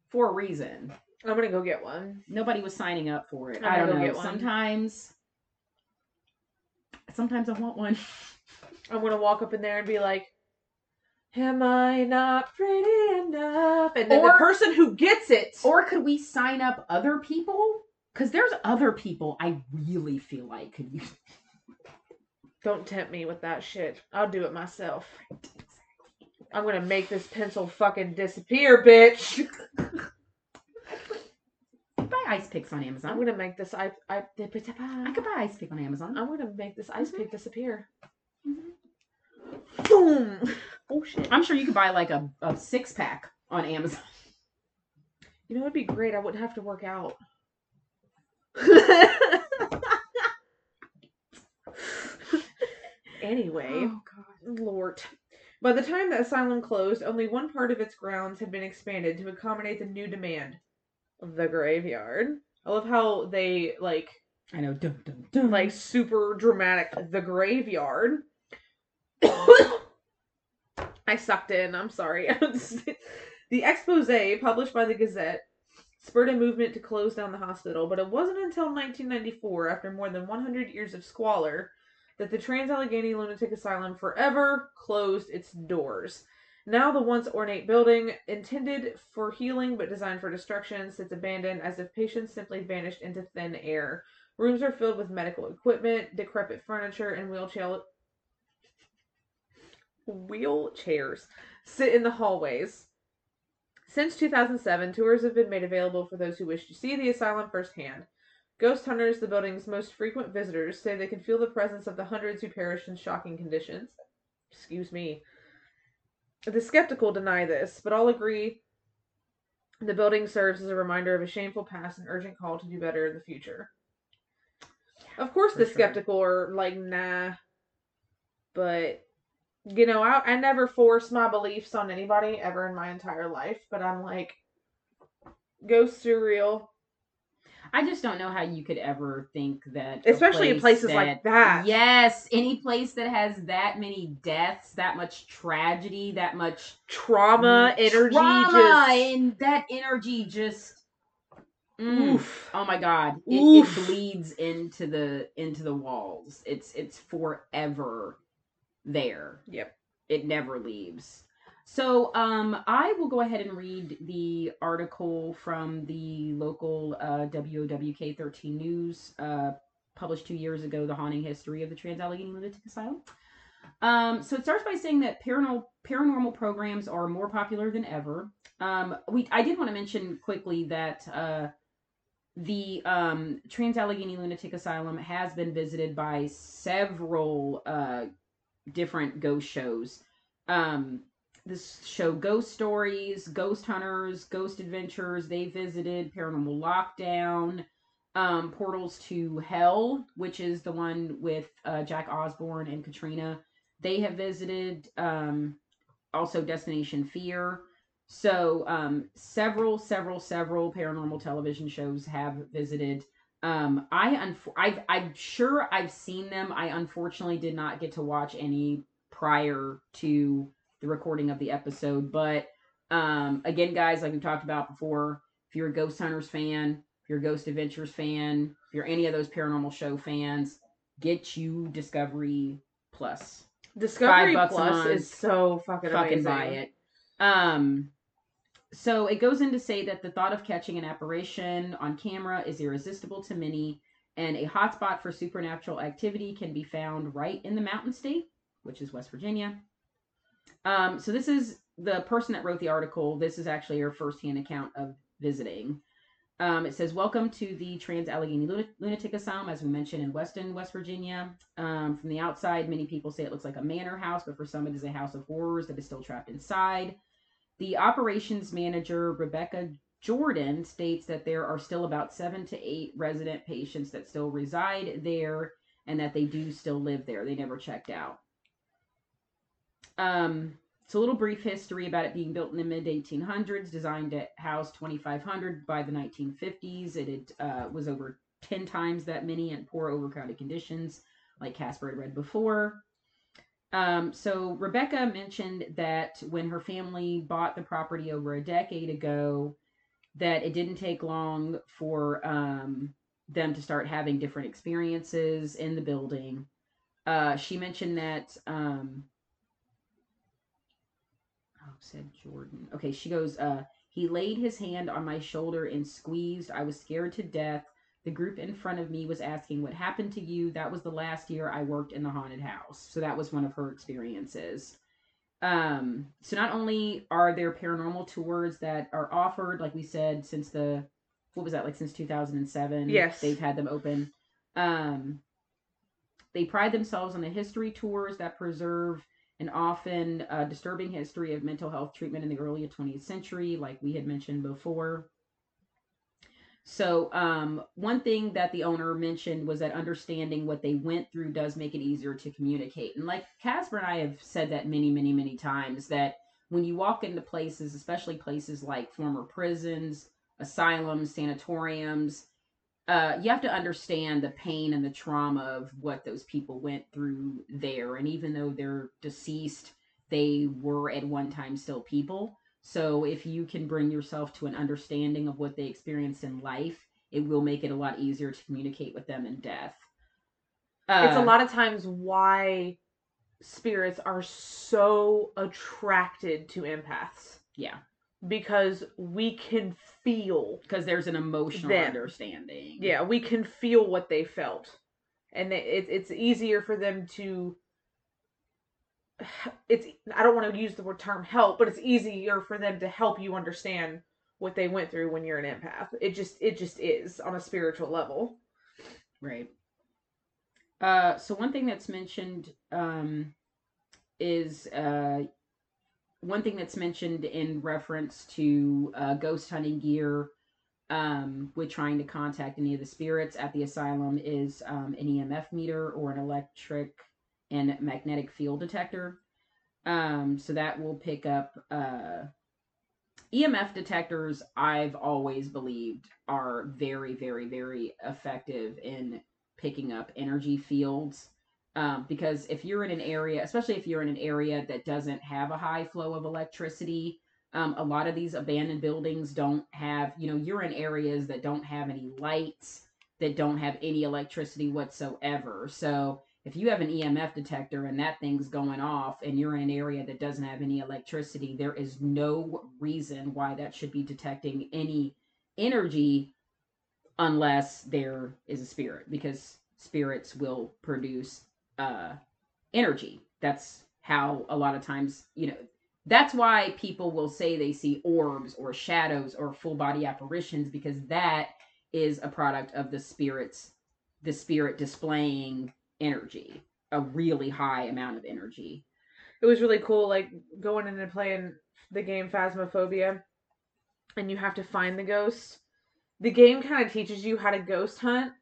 for a reason. I'm gonna go get one. Nobody was signing up for it. I'm I don't go know. Sometimes, sometimes I want one. I'm gonna walk up in there and be like, "Am I not pretty enough?" And then Or- the person who gets it, Or could we sign up other people? Because there's other people I really feel like could use. don't tempt me with that shit. I'll do it myself. I'm gonna make this pencil fucking disappear, bitch. buy ice picks on Amazon. I'm gonna make this I I I could buy ice pick on Amazon. I'm gonna make this ice Mhm. pick disappear. Mhm. Boom. Oh shit. I'm sure you could buy like a, a six pack on Amazon. You know, it'd be great. I wouldn't have to work out. anyway, Oh, God. Lord. By the time the asylum closed, only one part of its grounds had been expanded to accommodate the new demand the graveyard. I love how they like I know. Dun, dun, dun. like super dramatic the graveyard. I sucked in. I'm sorry. the expose published by the Gazette spurred a movement to close down the hospital, but it wasn't until 1994, after more than 100 years of squalor, that the Trans Allegheny Lunatic Asylum forever closed its doors. Now, the once ornate building, intended for healing but designed for destruction, sits abandoned as if patients simply vanished into thin air. Rooms are filled with medical equipment, decrepit furniture, and wheelchair wheelchairs sit in the hallways. Since 2007, tours have been made available for those who wish to see the asylum firsthand. Ghost hunters, the building's most frequent visitors, say they can feel the presence of the hundreds who perished in shocking conditions. Excuse me. The skeptical deny this, but all agree the building serves as a reminder of a shameful past and urgent call to do better in the future. Of course, For the sure. skeptical are like, nah. But, you know, I, I never force my beliefs on anybody ever in my entire life, but I'm like, ghosts are real. I just don't know how you could ever think that, Especially in place places like that. Yes, any place that has that many deaths, that much tragedy, that much Trauma, energy, trauma, just. and that energy just. Mm. Oof. Oh my god, it, it bleeds into the into the walls. It's it's forever there. Yep. It never leaves. So um, I will go ahead and read the article from the local uh, WOWK 13 News, uh, published two years ago, The Haunting History of the Trans Allegheny Lunatic Asylum. Um, so it starts by saying that paranormal paranormal programs are more popular than ever. Um, we I did want to mention quickly that uh, the um, Trans Allegheny Lunatic Asylum has been visited by several uh, different ghost shows. Um, this show Ghost Stories, Ghost Hunters, Ghost Adventures. They visited Paranormal Lockdown, um, Portals to Hell, which is the one with uh, Jack Osbourne and Katrina. They have visited um, also Destination Fear. So um, several, several, several paranormal television shows have visited. Um, I unf- I've, I'm sure I've seen them. I unfortunately did not get to watch any prior to the recording of the episode. But um, again, guys, like we've talked about before, if you're a Ghost Hunters fan, if you're a Ghost Adventures fan, if you're any of those paranormal show fans, get you Discovery Plus. Discovery Plus is so fucking Fucking amazing. buy it. Um, so it goes in to say that the thought of catching an apparition on camera is irresistible to many, and a hotspot for supernatural activity can be found right in the Mountain State, which is West Virginia. Um, so this is the person that wrote the article. This is actually her firsthand account of visiting. Um, it says, "Welcome to the Trans Allegheny Luna- Lunatic Asylum, as we mentioned in Weston, West Virginia. Um, from the outside, many people say it looks like a manor house, but for some, it is a house of horrors that is still trapped inside." The operations manager, Rebecca Jordan, states that there are still about seven to eight resident patients that still reside there, and that they do still live there. They never checked out. Um, it's a little brief history about it being built in the mid 1800s, designed to house 2,500 by the 1950s. It uh, was over 10 times that many in poor, overcrowded conditions, like Casper had read before. Um, so Rebecca mentioned that when her family bought the property over a decade ago, that it didn't take long for um, them to start having different experiences in the building. Uh, she mentioned that um, oh, said Jordan. Okay, she goes, uh, he laid his hand on my shoulder and squeezed. I was scared to death. The group in front of me was asking, What happened to you? That was the last year I worked in the haunted house. So that was one of her experiences. Um, so not only are there paranormal tours that are offered, like we said, since the what was that, like since 2007? Yes. They've had them open. Um, they pride themselves on the history tours that preserve an often uh, disturbing history of mental health treatment in the early 20th century, like we had mentioned before. So, um, one thing that the owner mentioned was that understanding what they went through does make it easier to communicate. And like Casper and I have said that many, many, many times that when you walk into places, especially places like former prisons, asylums, sanatoriums, uh, you have to understand the pain and the trauma of what those people went through there. And even though they're deceased, they were at one time still people. So if you can bring yourself to an understanding of what they experienced in life, it will make it a lot easier to communicate with them in death. it's a Uh, lot of times why spirits are so attracted to empaths Yeah, because we can feel because there's an emotional Them. understanding. yeah we can feel what they felt and it, it's easier for them to it's i don't want to use the word term help but it's easier for them to help you understand what they went through when you're an empath it just it just is on a spiritual level Right. Uh, so one thing that's mentioned um, is uh, one thing that's mentioned in reference to uh, ghost hunting gear um, with trying to contact any of the spirits at the asylum is um, an EMF meter or an electric and magnetic field detector. Um, so that will pick up uh, EMF detectors. I've always believed are very, very, very effective in picking up energy fields. Um, because if you're in an area, especially if you're in an area that doesn't have a high flow of electricity, um, a lot of these abandoned buildings don't have, you know, you're in areas that don't have any lights, that don't have any electricity whatsoever. So if you have an EMF detector and that thing's going off and you're in an area that doesn't have any electricity, there is no reason why that should be detecting any energy unless there is a spirit because spirits will produce uh, energy. That's how a lot of times, you know, that's why people will say they see orbs or shadows or full body apparitions because that is a product of the spirits, the spirit displaying energy, a really high amount of energy. It was really cool, like going in and playing the game Phasmophobia, and you have to find the ghost. The game kind of teaches you how to ghost hunt,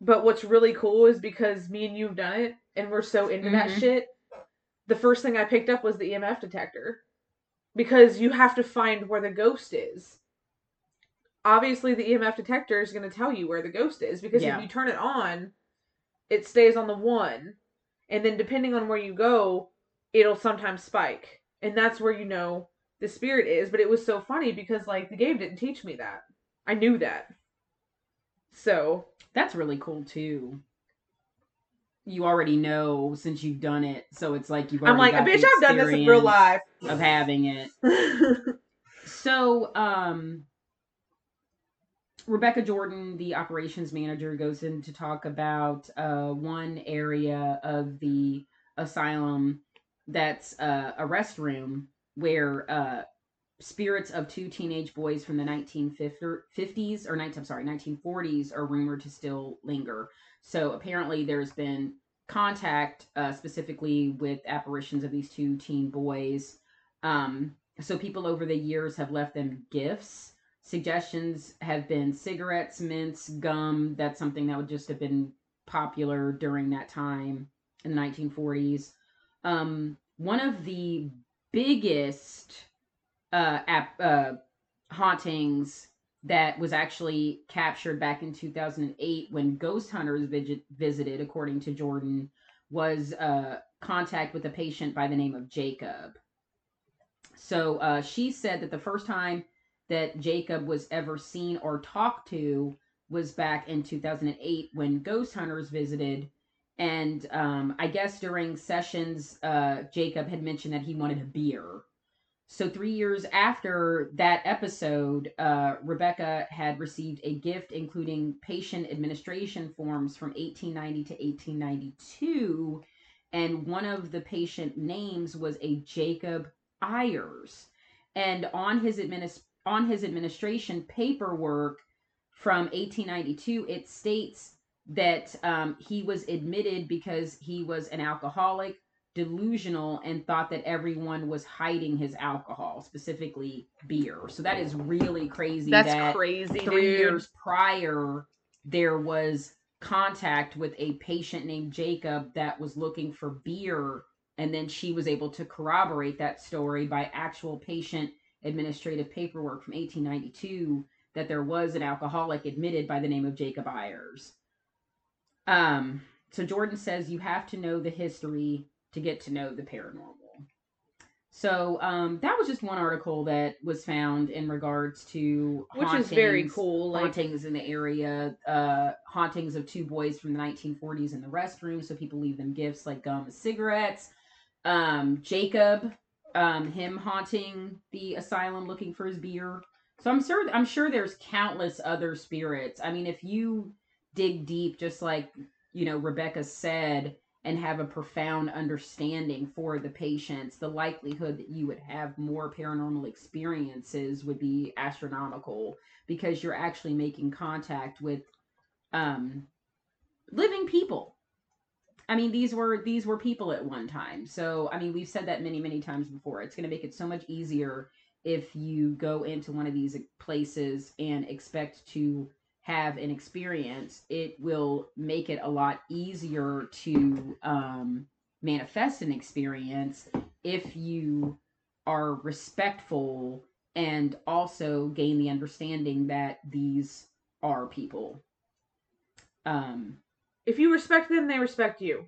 but what's really cool is because me and you've done it, and we're so into that Mhm. shit. The first thing I picked up was the EMF detector because you have to find where the ghost is. Obviously, the EMF detector is going to tell you where the ghost is because Yeah. if you turn it on, it stays on the one, and then depending on where you go, it'll sometimes spike, and that's where you know the spirit is. But it was so funny because like the game didn't teach me that. I knew that. So That's really cool too. You already know since you've done it, so it's like you've. I'm like, bitch, I've done this in real life. of having it. So, um, Rebecca Jordan, the operations manager, goes in to talk about uh, one area of the asylum that's uh, a restroom where uh, spirits of two teenage boys from the 1950s or 19, I'm sorry, 1940s are rumored to still linger. So apparently, there's been contact uh, specifically with apparitions of these two teen boys. Um, so people over the years have left them gifts. Suggestions have been cigarettes, mints, gum. That's something that would just have been popular during that time in the 1940s. Um, one of the biggest uh, ap- uh, hauntings that was actually captured back in 2008 when ghost hunters visit- visited, according to Jordan, was uh, contact with a patient by the name of Jacob. So uh, she said that the first time that Jacob was ever seen or talked to was back in 2008 when ghost hunters visited. And um, I guess during sessions, uh, Jacob had mentioned that he wanted a beer. So three years after that episode, uh, Rebecca had received a gift including patient administration forms from 1890 to 1892, and one of the patient names was a Jacob Ayers, and on his adminis- on his administration paperwork from 1892, it states that um, he was admitted because he was an alcoholic delusional and thought that everyone was hiding his alcohol, specifically beer. So that is really crazy. That's that crazy, Three dude. years prior, there was contact with a patient named Jacob that was looking for beer, and then she was able to corroborate that story by actual patient administrative paperwork from 1892 that there was an alcoholic admitted by the name of Jacob Ayers. Um, so Jordan says you have to know the history to get to know the paranormal. So um, that was just one article that was found in regards to Which is very cool. Like hauntings in the area, uh, hauntings of two boys from the 1940s in the restroom. So people leave them gifts like gum and cigarettes. Um, Jacob, um, him haunting the asylum looking for his beer. So I'm sure I'm sure there's countless other spirits. I mean, if you dig deep, just like you know Rebecca said, and have a profound understanding for the patients, the likelihood that you would have more paranormal experiences would be astronomical because you're actually making contact with um living people. I mean, these were these were people at one time. So, I mean, we've said that many, many times before. It's going to make it so much easier if you go into one of these places and expect to have an experience. It will make it a lot easier to um, manifest an experience if you are respectful and also gain the understanding that these are people. Um, if you respect them, they respect you.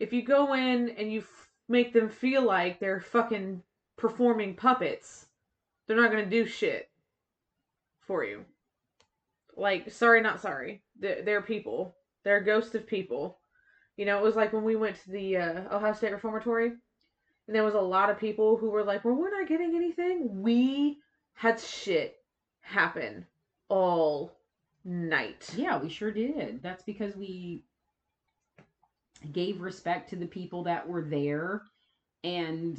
If you go in and you f- make them feel like they're fucking performing puppets, they're not gonna do shit for you. Like, sorry, not sorry. They're, they're people. They're ghosts of people. You know, it was like when we went to the uh, Ohio State Reformatory, and there was a lot of people who were like, "Well, we're not getting anything." We had shit happen all night. Yeah, we sure did. That's because we gave respect to the people that were there and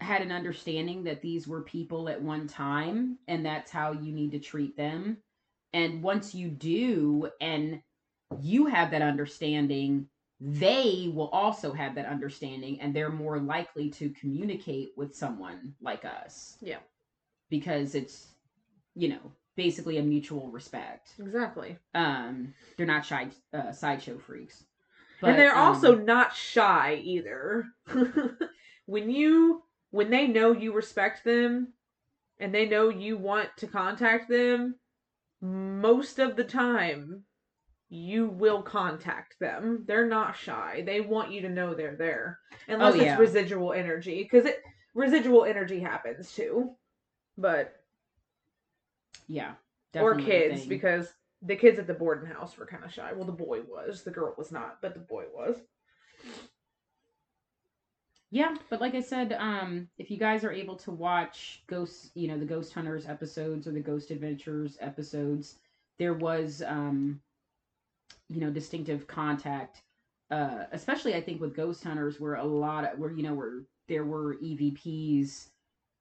had an understanding that these were people at one time and that's how you need to treat them. And once you do and you have that understanding, they will also have that understanding and they're more likely to communicate with someone like us. Yeah. Because it's, you know, basically a mutual respect. Exactly. Um, they're not shy uh, sideshow freaks, but, and they're um, also not shy either. when you when they know you respect them and they know you want to contact them, most of the time you will contact them. They're not shy. They want you to know they're there. Unless oh, yeah. it's residual energy cuz it residual energy happens too. But yeah. Or kids, because the kids at the boarding house were kind of shy. Well, the boy was. The girl was not, but the boy was. Yeah, but like I said, um, if you guys are able to watch Ghost, you know, the Ghost Hunters episodes or the Ghost Adventures episodes, there was, um, you know, distinctive contact. Uh, especially I think with Ghost Hunters, where a lot of where you know where there were EVPs,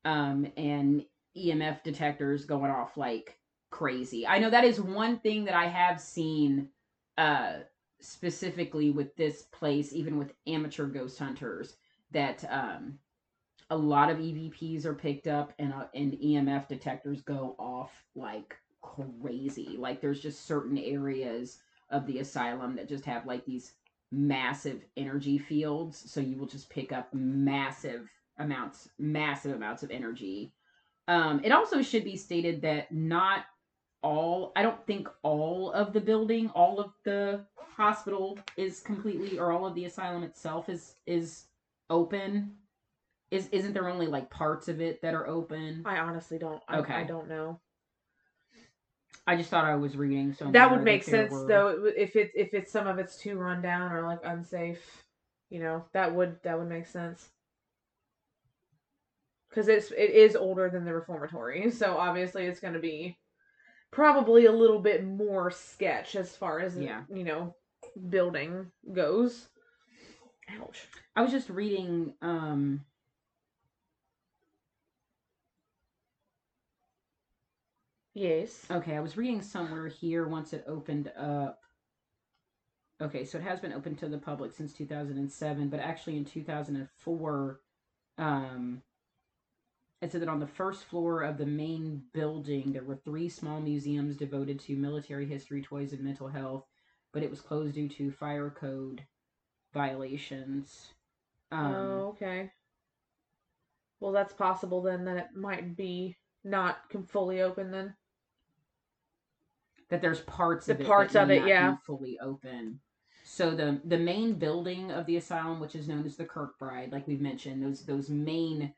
um, and EMF detectors going off like crazy. I know that is one thing that I have seen uh specifically with this place even with amateur ghost hunters that um a lot of EVPs are picked up and uh, and EMF detectors go off like crazy. Like there's just certain areas of the asylum that just have like these massive energy fields so you will just pick up massive amounts massive amounts of energy um, it also should be stated that not all, I don't think all of the building, all of the hospital is completely, or all of the asylum itself is is open. Is isn't there only like parts of it that are open? I honestly don't. I, okay, I don't know. I just thought I was reading so. That would make sense were... though if it's if it's some of it's too rundown or like unsafe. You know that would that would make sense because it's it is older than the reformatory, so obviously it's going to be probably a little bit more sketch as far as yeah. you know building goes. Ouch. I was just reading um Yes. Okay, I was reading somewhere here once it opened up. Okay, so it has been open to the public since 2007, but actually in 2004 um it said that on the first floor of the main building, there were three small museums devoted to military history, toys, and mental health, but it was closed due to fire code violations. Um, oh, okay. Well, that's possible then that it might be not fully open then. That there's parts the of it parts of it, yeah, fully open. So the the main building of the asylum, which is known as the Kirkbride, like we've mentioned, those those main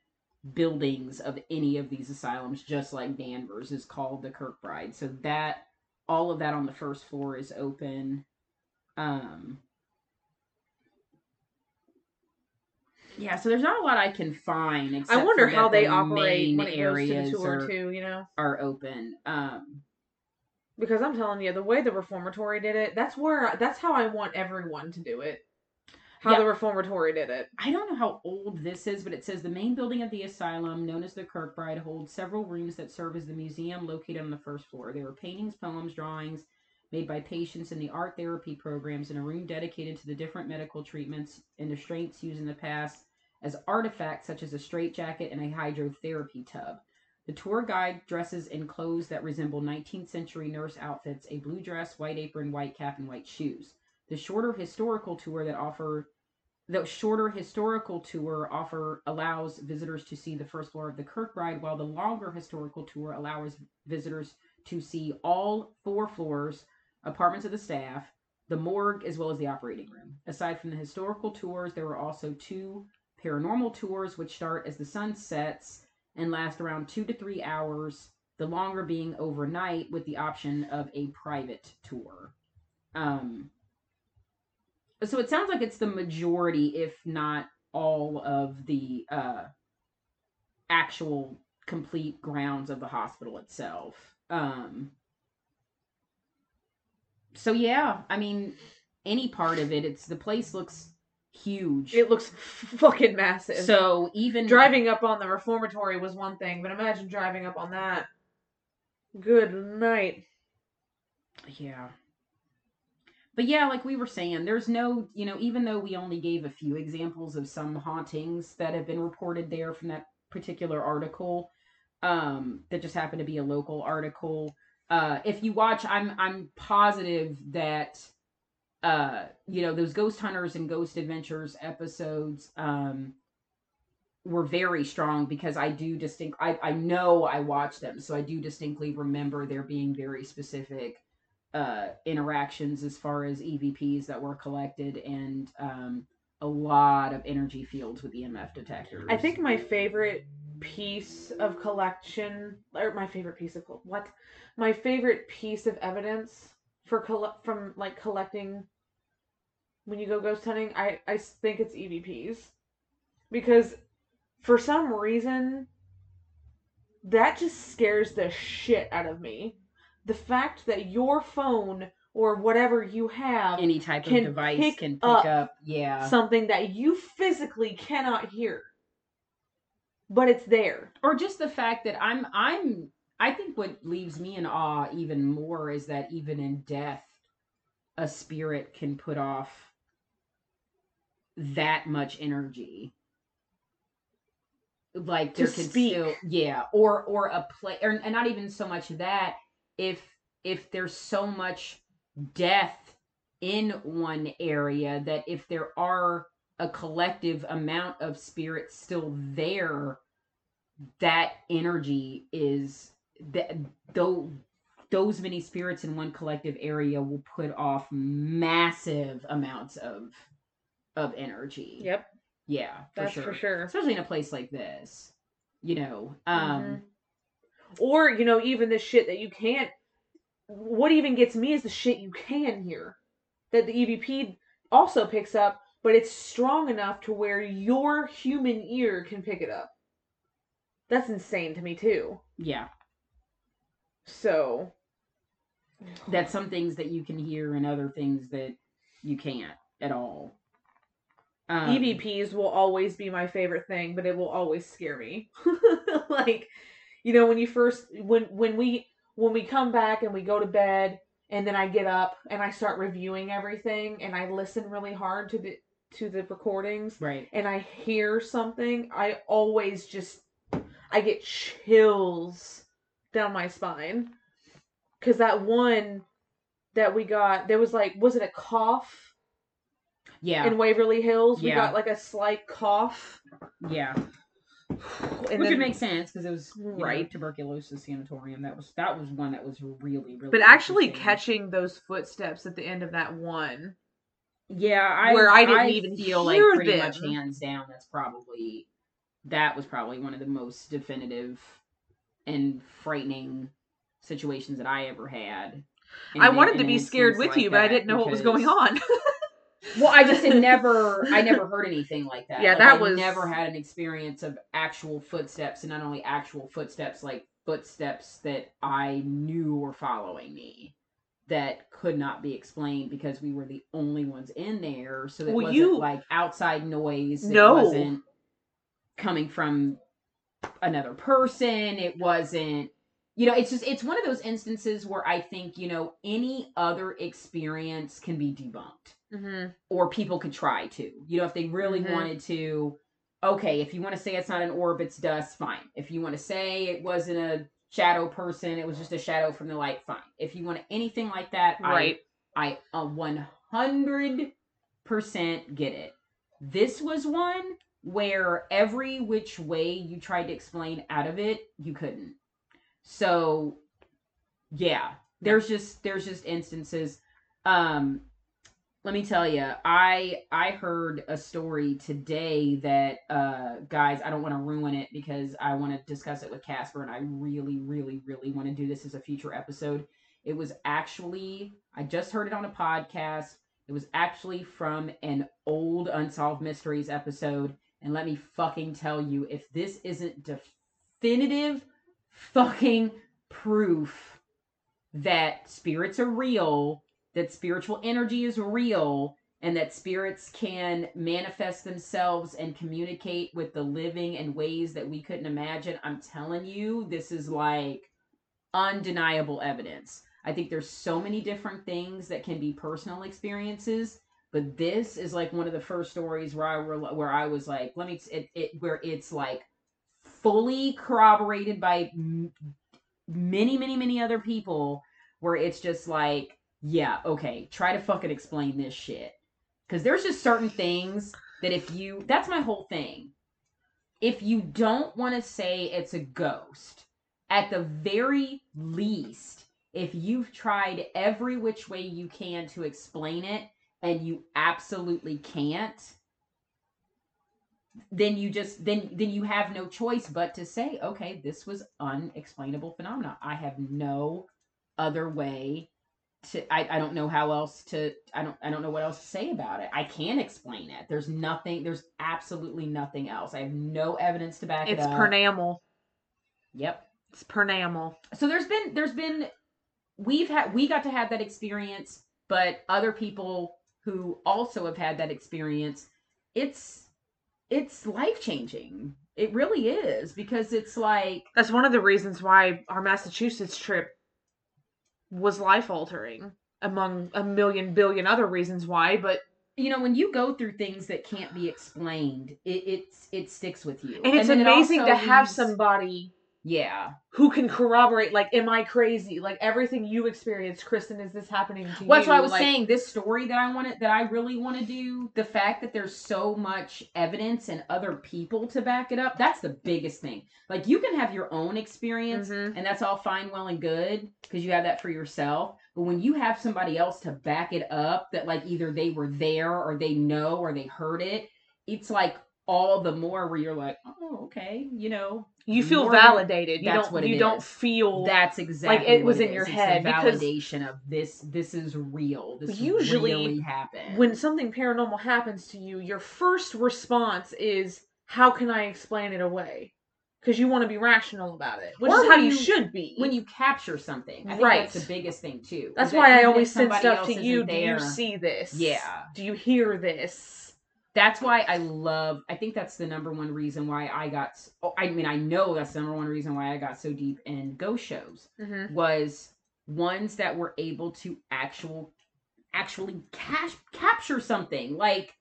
buildings of any of these asylums, just like Danvers is called the Kirkbride. So that all of that on the first floor is open. Um, yeah, so there's not a lot I can find. I wonder how they operate when it goes to the tour are, too. You know, are open. Um, because I'm telling you, the way the reformatory did it, that's where that's how I want everyone to do it how yeah. the reformatory did it. I don't know how old this is, but it says the main building of the asylum, known as the Kirkbride, holds several rooms that serve as the museum located on the first floor. There are paintings, poems, drawings, made by patients in the art therapy programs in a room dedicated to the different medical treatments and restraints used in the past as artifacts such as a straitjacket and a hydrotherapy tub. The tour guide dresses in clothes that resemble 19th century nurse outfits a blue dress, white apron, white cap, and white shoes. The shorter historical tour that offer the shorter historical tour offer allows visitors to see the first floor of the Kirkbride, while the longer historical tour allows visitors to see all four floors, apartments of the staff, the morgue, as well as the operating room. Aside from the historical tours, there were also two paranormal tours, which start as the sun sets and last around two to three hours, the longer being overnight with the option of a private tour. Um, so it sounds like it's the majority, if not all, of the uh, actual complete grounds of the hospital itself. Um, so yeah, I mean, any part of it, it's the place looks huge. It looks fucking massive. so even driving up on the reformatory was one thing, but imagine driving up on that. Good night. Yeah. But yeah, like we were saying, there's no, you know, even though we only gave a few examples of some hauntings that have been reported there from that particular article, um, that just happened to be a local article. Uh, if you watch, I'm I'm positive that uh, you know, those ghost hunters and ghost adventures episodes um were very strong because I do distinct I, I know I watched them, so I do distinctly remember there being very specific uh interactions as far as EVPs that were collected and um a lot of energy fields with EMF detectors. I think my favorite piece of collection, or my favorite piece of what, my favorite piece of evidence for coll- from like collecting when you go ghost hunting, I I think it's EVPs because for some reason that just scares the shit out of me. The fact that your phone or whatever you have any type of can device pick can pick up up, yeah. something that you physically cannot hear but it's there or just the fact that I'm I'm I think what leaves me in awe even more is that even in death a spirit can put off that much energy like To there can speak. still yeah or or a play or and not even so much that if if there's so much death in one area that if there are a collective amount of spirits still there that energy is that though those many spirits in one collective area will put off massive amounts of of energy. Yep. Yeah for that's sure for sure. especially in a place like this you know um Mhm. Or you know even the shit that you can't what even gets me is the shit you can hear that the evp also picks up but it's strong enough to where your human ear can pick it up. That's insane to me too. Yeah. So. That's some things that you can hear and other things that you can't at all. Um, evps will always be my favorite thing but it will always scare me. Like you know when you first when when we when we come back and we go to bed and then i get up and i start reviewing everything and i listen really hard to the to the recordings right. and i hear something i always just i get chills down my spine. Because that one that we got there was like was it a cough? Yeah. In waverly hills we Yeah. got like a slight cough. Yeah and which then, would make sense because it was you know, Right. tuberculosis sanatorium that was that was one that was really really but actually catching those footsteps at the end of that one yeah I, where I didn't even feel like pretty them. much hands down that's probably that was probably one of the most definitive and frightening situations that I ever had i wanted to be scared with like you but i didn't know what was going on Well, I just had never, I never heard anything like that. Yeah, Like, that I was- never had an experience of actual footsteps, and not only actual footsteps, like footsteps that I knew were following me, that could not be explained because we were the only ones in there. So it Well, wasn't you- like outside noise. It No. wasn't coming from another person. It wasn't you know, it's just it's one of those instances where I think you know any other experience can be debunked, hmm or people could try to. You know, if they really Mhm. wanted to. Okay, if you want to say it's not an orb, it's dust, fine. If you want to say it wasn't a shadow person, it was just a shadow from the light, fine. If you want anything like that, Right. I I a one hundred percent get it. This was one where every which way you tried to explain out of it, you couldn't. So yeah, there's just there's just instances. Um let me tell you, I I heard a story today that uh guys, I don't want to ruin it because I want to discuss it with Casper and I really really really want to do this as a future episode. It was actually I just heard it on a podcast. It was actually from an old Unsolved Mysteries episode and let me fucking tell you if this isn't definitive fucking proof that spirits are real, that spiritual energy is real, and that spirits can manifest themselves and communicate with the living in ways that we couldn't imagine. I'm telling you, this is like undeniable evidence. I think there's so many different things that can be personal experiences, but this is like one of the first stories where I were where I was like, let me it, it where it's like fully corroborated by m- many many many other people where it's just like yeah okay try to fucking explain this shit. Because there's just certain things that if you that's my whole thing. If you don't want to say it's a ghost at the very least if you've tried every which way you can to explain it and you absolutely can't then you just then then you have no choice but to say okay this was unexplainable phenomena. I have no other way to I, I don't know how else to i don't i don't know what else to say about it. I can't explain it. There's nothing there's absolutely nothing else. I have no evidence to back It's it up. pernamal. yep. It's pernamal. so there's been there's been we've had we got to have that experience but other people who also have had that experience it's it's life changing it really is because it's like That's one of the reasons why our Massachusetts trip was life altering, among a million billion other reasons why. But you know when you go through things that can't be explained it it's it sticks with you and it's then it amazing also to have leaves- somebody yeah who can corroborate. Like, am I crazy? Like everything you experienced, Kristen, is this happening to you? That's what I was Like, saying. This story that I wanted, that I really want to do, the fact that there's so much evidence and other people to back it up, that's the biggest thing. Like, you can have your own experience, Mhm. and that's all fine, well, and good, because you have that for yourself. But when you have somebody else to back it up, that like either they were there or they know or they heard it, it's like all the more where you're like, oh, okay, you know, You feel more validated. You that's don't. what it you don't feel that's exactly like it was in is. your head, because- validation of this. This is real. This Usually, really happened. when something paranormal happens to you, your first response is, "How can I explain it away?" Because you want to be rational about it, which Or is how you, you- should be. when you capture something, I think Right. that's the biggest thing too. That's is that why I always send stuff to you. Do there- you see this? Yeah. Do you hear this? That's why I love. I think that's the number one reason why I got. Oh, I mean, I know that's the number one reason why I got so deep in ghost shows Mm-hmm. was ones that were able to actual, actually cash, capture something like,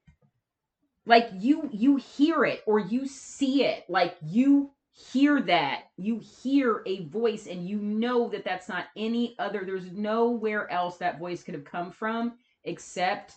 like you you hear it or you see it, like you hear that you hear a voice and you know that that's not any other. There's nowhere else that voice could have come from except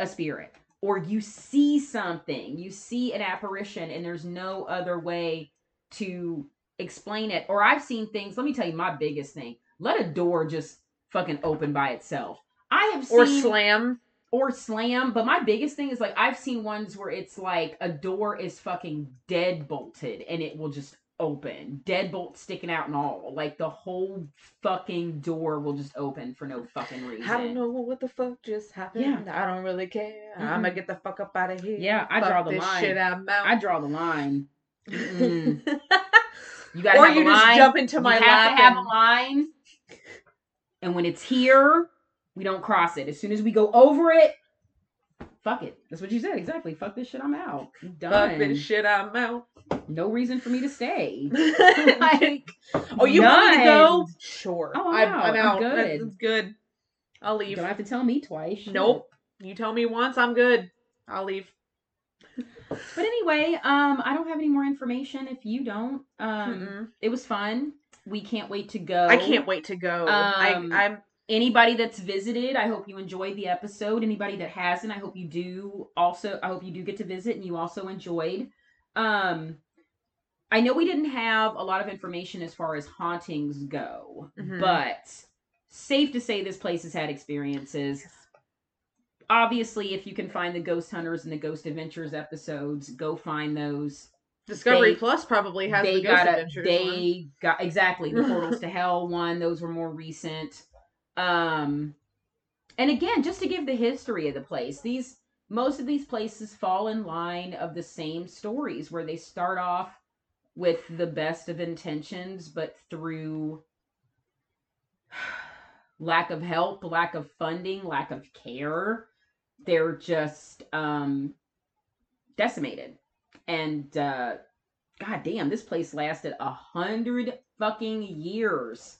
a spirit or you see something, you see an apparition, and there's no other way to explain it. Or I've seen things, let me tell you my biggest thing let a door just fucking open by itself. I have seen Or slam. or slam, but my biggest thing is like I've seen ones where it's like a door is fucking dead bolted and it will just open, deadbolt sticking out and all. Like the whole fucking door will just open for no fucking reason. I don't know what the fuck just happened. I don't really care. I'm gonna get the fuck up out of here. Yeah, I Fuck draw the line. Shit I'm out. I draw the line. You gotta or you just line. jump into my you lap to have a line. And when it's here, we don't cross it. As soon as we go over it, fuck it. That's what you said exactly. Fuck this shit. I'm out. I'm done. Fuck this shit I'm out. No reason for me to stay. like, oh, you want me to go? Sure. Oh, I'm, wow, I'm I'm out. good. That's good. I'll leave. You don't have to tell me twice. Shit. Nope. You tell me once, I'm good. I'll leave. But anyway, um, I don't have any more information. If you don't, um, Mm-mm. it was fun. We can't wait to go. I can't wait to go. Um, I, I'm Anybody that's visited, I hope you enjoyed the episode. Anybody that hasn't, I hope you do. Also, I hope you do get to visit and you also enjoyed. Um, I know we didn't have a lot of information as far as hauntings go, Mhm. but safe to say this place has had experiences. Obviously, if you can find the Ghost Hunters and the Ghost Adventures episodes, go find those. Discovery they- Plus probably has they the Ghost got a, Adventures one. they got exactly the Portals to Hell one. Those were more recent. Um, and again, just to give the history of the place, these most of these places fall in line of the same stories where they start off with the best of intentions, but through lack of help, lack of funding, lack of care, they're just um, decimated. And uh, god damn, this place lasted a hundred fucking years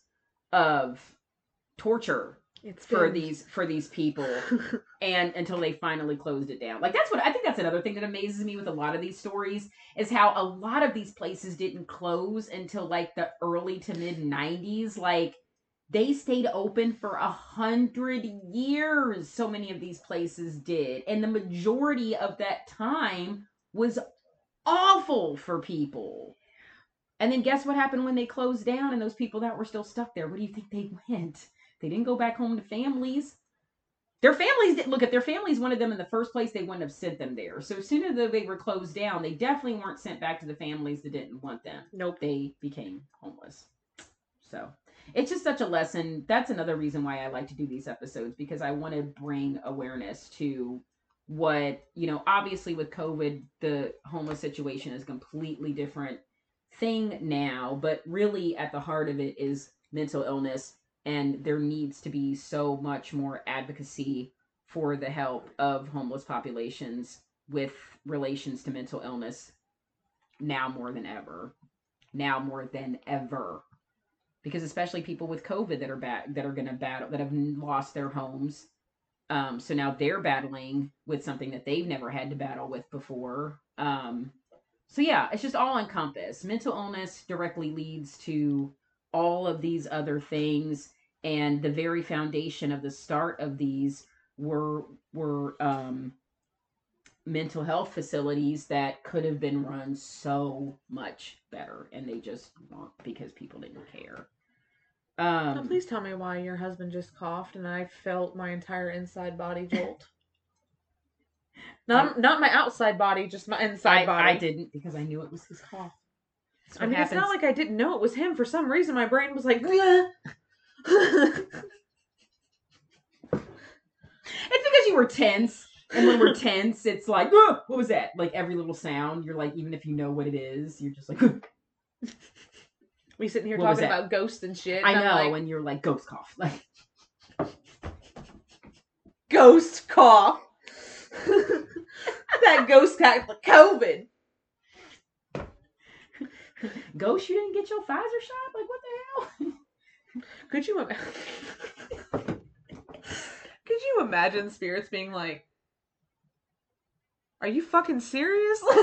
of torture It's for been- these for these people. And until they finally closed it down. Like that's what i think that's another thing that amazes me with a lot of these stories is how a lot of these places didn't close until like the early to mid 90s like they stayed open for a hundred years so many of these places did. And the majority of that time was awful for people. And then guess what happened when they closed down and those people that were still stuck there? Where do you think they went they didn't go back home to families. Their families didn't look at their families wanted them in the first place. They wouldn't have sent them there. So sooner soon as they were closed down, they definitely weren't sent back to the families that didn't want them. nope. They became homeless. So it's just such a lesson. That's another reason why I like to do these episodes because I want to bring awareness to what, you know, obviously with COVID, the homeless situation is a completely different thing now, but really at the heart of it is mental illness and there needs to be so much more advocacy for the help of homeless populations with relations to mental illness now more than ever now more than ever. Because especially people with covid that are back that are going to battle that have lost their homes um so now they're battling with something that they've never had to battle with before um so yeah it's just all encompassed. Mental illness directly leads to all of these other things and the very foundation of the start of these were were um mental health facilities that could have been run so much better and they just weren't because people didn't care um please tell me why your husband just coughed and I felt my entire inside body jolt. not not my outside body, just my inside I, body. I didn't because i knew it was his cough I mean, it's not like I didn't know it was him. For some reason, my brain was like, "Bleh." It's because you were tense and when we're tense it's like "Ugh, what was that like every little sound you're like even if you know what it is you're just like we sitting here What talking about ghosts and shit. i and know I'm like, and you're like ghost cough like ghost cough. that ghost cough, COVID. Ghost, you didn't get your Pfizer shot? Like, what the hell? Could you imagine? Could you imagine spirits being like, "Are you fucking serious?"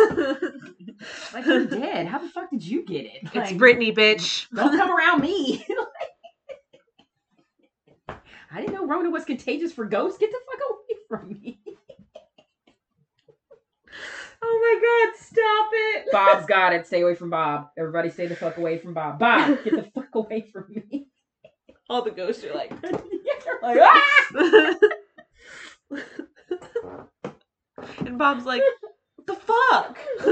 Like, you're dead. How the fuck did you get it? It's Like, Brittany, bitch. Don't come around me. I didn't know Rona was contagious for ghosts. Get the fuck away from me. Oh my god, stop it. Bob's got it. Stay away from Bob. Everybody stay the fuck away from Bob. Bob, get the fuck away from me. All the ghosts are like, like, ah! and Bob's like, what the fuck?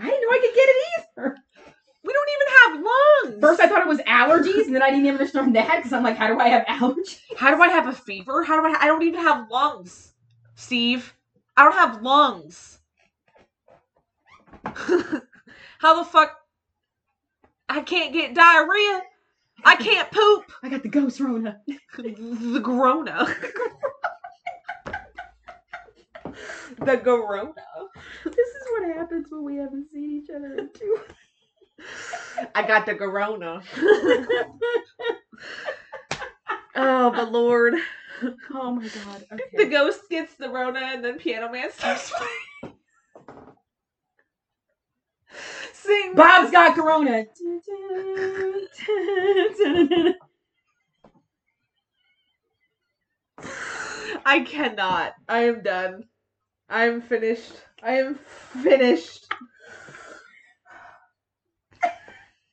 I didn't know I could get it either. we don't even have lungs. First, I thought it was allergies, and then I didn't even understand that because I'm like, how do I have allergies? How do I have a fever? How do I? I don't even have lungs, Steve. I don't have lungs. How the fuck? I can't get diarrhea. I can't poop. I got the ghost Rona. The Corona. the Corona. This is what happens when we haven't seen each other in two. I got the corona. oh, the Lord. Oh my god. The ghost gets the Rona and then Piano Man starts playing. Sing Bob's got corona. I cannot. I am done. I am finished. I am finished.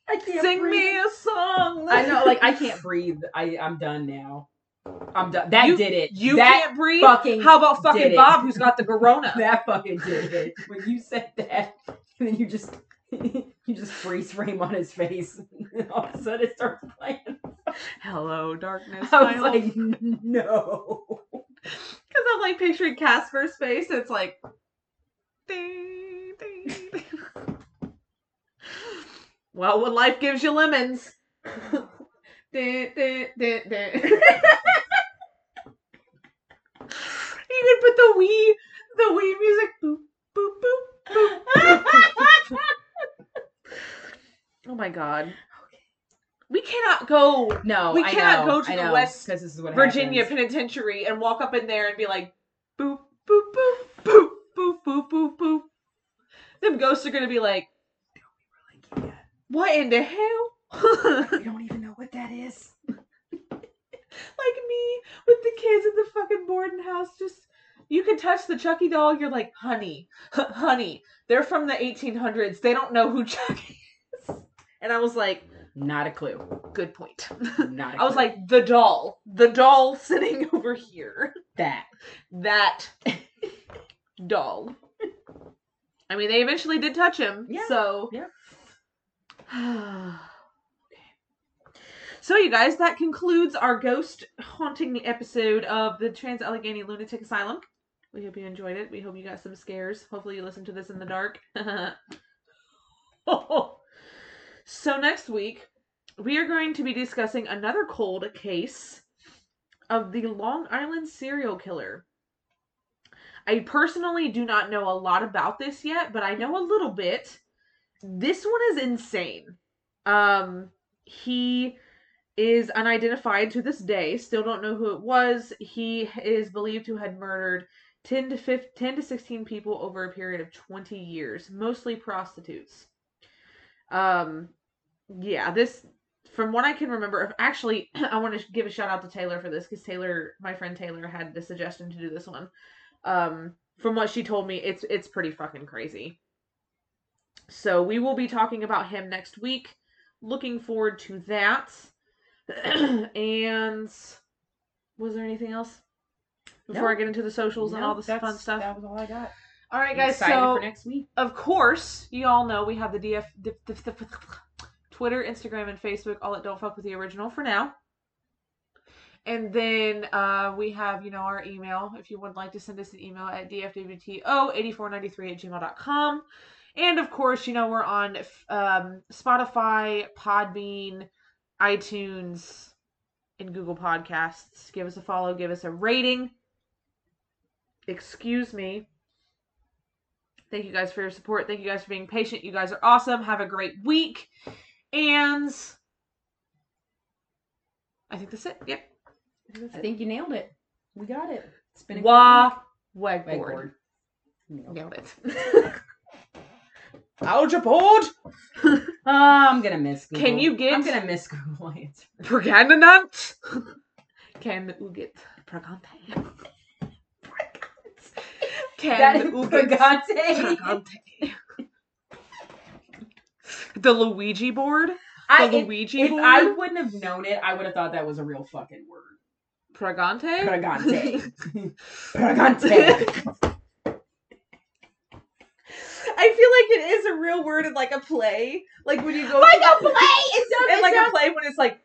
I can't Sing breathe. me a song. I know, like I can't breathe. I I'm done now. I'm done. That You- did it. You that can't breathe. fucking How about fucking. Bob, who's got the corona? that fucking did it. When you said that, and then you just you just freeze frame on his face, and all of a sudden it starts playing. Hello, darkness. I was like, no. Because I'm like picturing Casper's face, and it's like. ding, ding, ding. well, when life gives you lemons. Dun, dun, dun, dun. you could put the Wii, the Wii music. Boop, boop, boop, boop. oh my god. We cannot go No, We I cannot know, go to I the know, West 'cause this is what Virginia happens. Penitentiary and walk up in there and be like, boop, boop, boop, boop, boop, boop, boop, boop. Them ghosts are gonna be like, what in the hell? like We don't even know what that is. Like me with the kids in the fucking boarding house, just you can touch the Chucky doll, you're like, honey, honey, they're from the 1800s. They don't know who Chucky is. And I was like, Not a clue. good point. Not. I I was like, the doll, the doll sitting over here. that. that doll. I mean, they eventually did touch him. Yeah, So. yeah. So, you guys, that concludes our ghost haunting the episode of the Trans Allegheny Lunatic Asylum. We hope you enjoyed it. We hope you got some scares. Hopefully, you listened to this in the dark. So, next week, we are going to be discussing another cold case of the Long Island serial killer. I personally do not know a lot about this yet, but I know a little bit. This one is insane. Um, he is unidentified to this day. Still don't know who it was. He is believed to have murdered 10 to 15, 10 to 16 people over a period of 20 years, mostly prostitutes. Um, yeah, this from what I can remember, actually, I want to give a shout out to Taylor for this because Taylor, my friend Taylor, had the suggestion to do this one. Um, from what she told me, it's it's pretty fucking crazy. So we will be talking about him next week. Looking forward to that. and was there anything else before No. I get into the socials and all this fun stuff? That was all I got. All right, I'm guys. So for next week. of course, you all know we have the DF, dif- dif- dif- Twitter, Instagram, and Facebook, all at Don't Fuck With The Original for now. And then uh, we have, you know, our email. If you would like to send us an email at dfwto8493 at gmail.com. And of course, you know, we're on um, Spotify, Podbean, iTunes, and Google Podcasts. Give us a follow, give us a rating. Excuse me. Thank you guys for your support. Thank you guys for being patient. You guys are awesome. Have a great week. And I think that's it. Yep. I think I think you nailed it. We got it. It's been a good Wah. Wegboard. Whiteboard. Nailed it. You board? Oh, I'm gonna miss Google. Can you get- I'm gonna miss Google Answer. Pregnant? Can you get pregnant? Can That you get Pregante. pregnant? The Luigi board? The I, Luigi if board? I wouldn't have known it, I would have thought that was a real fucking word. Pregante? Pregante. Pregante. I feel like it is a real word in like a play. Like when you go Like to a play! It's sounds- in it like a sounds- play when it's like,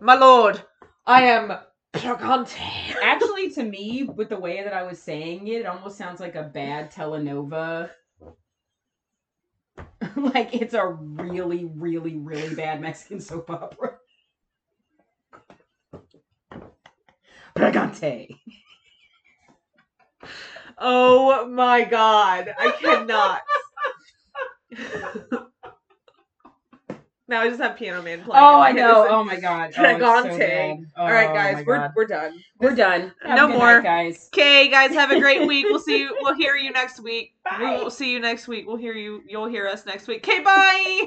My lord, I am Pregante. Actually, to me, with the way that I was saying it, it almost sounds like a bad telenova. like it's a really, really, really bad Mexican soap opera. Pregante. Oh my god, I cannot. Now I just have Piano Man playing. Oh, I know. Oh my god. Oh, it's so bad. All right, Oh, guys, we're God. we're done. we're done. Have No more. night, guys. Okay, guys, have a great week. We'll see you. We'll hear you next week. Bye. We will see you next week. We'll hear you. You'll hear us next week. Okay, bye.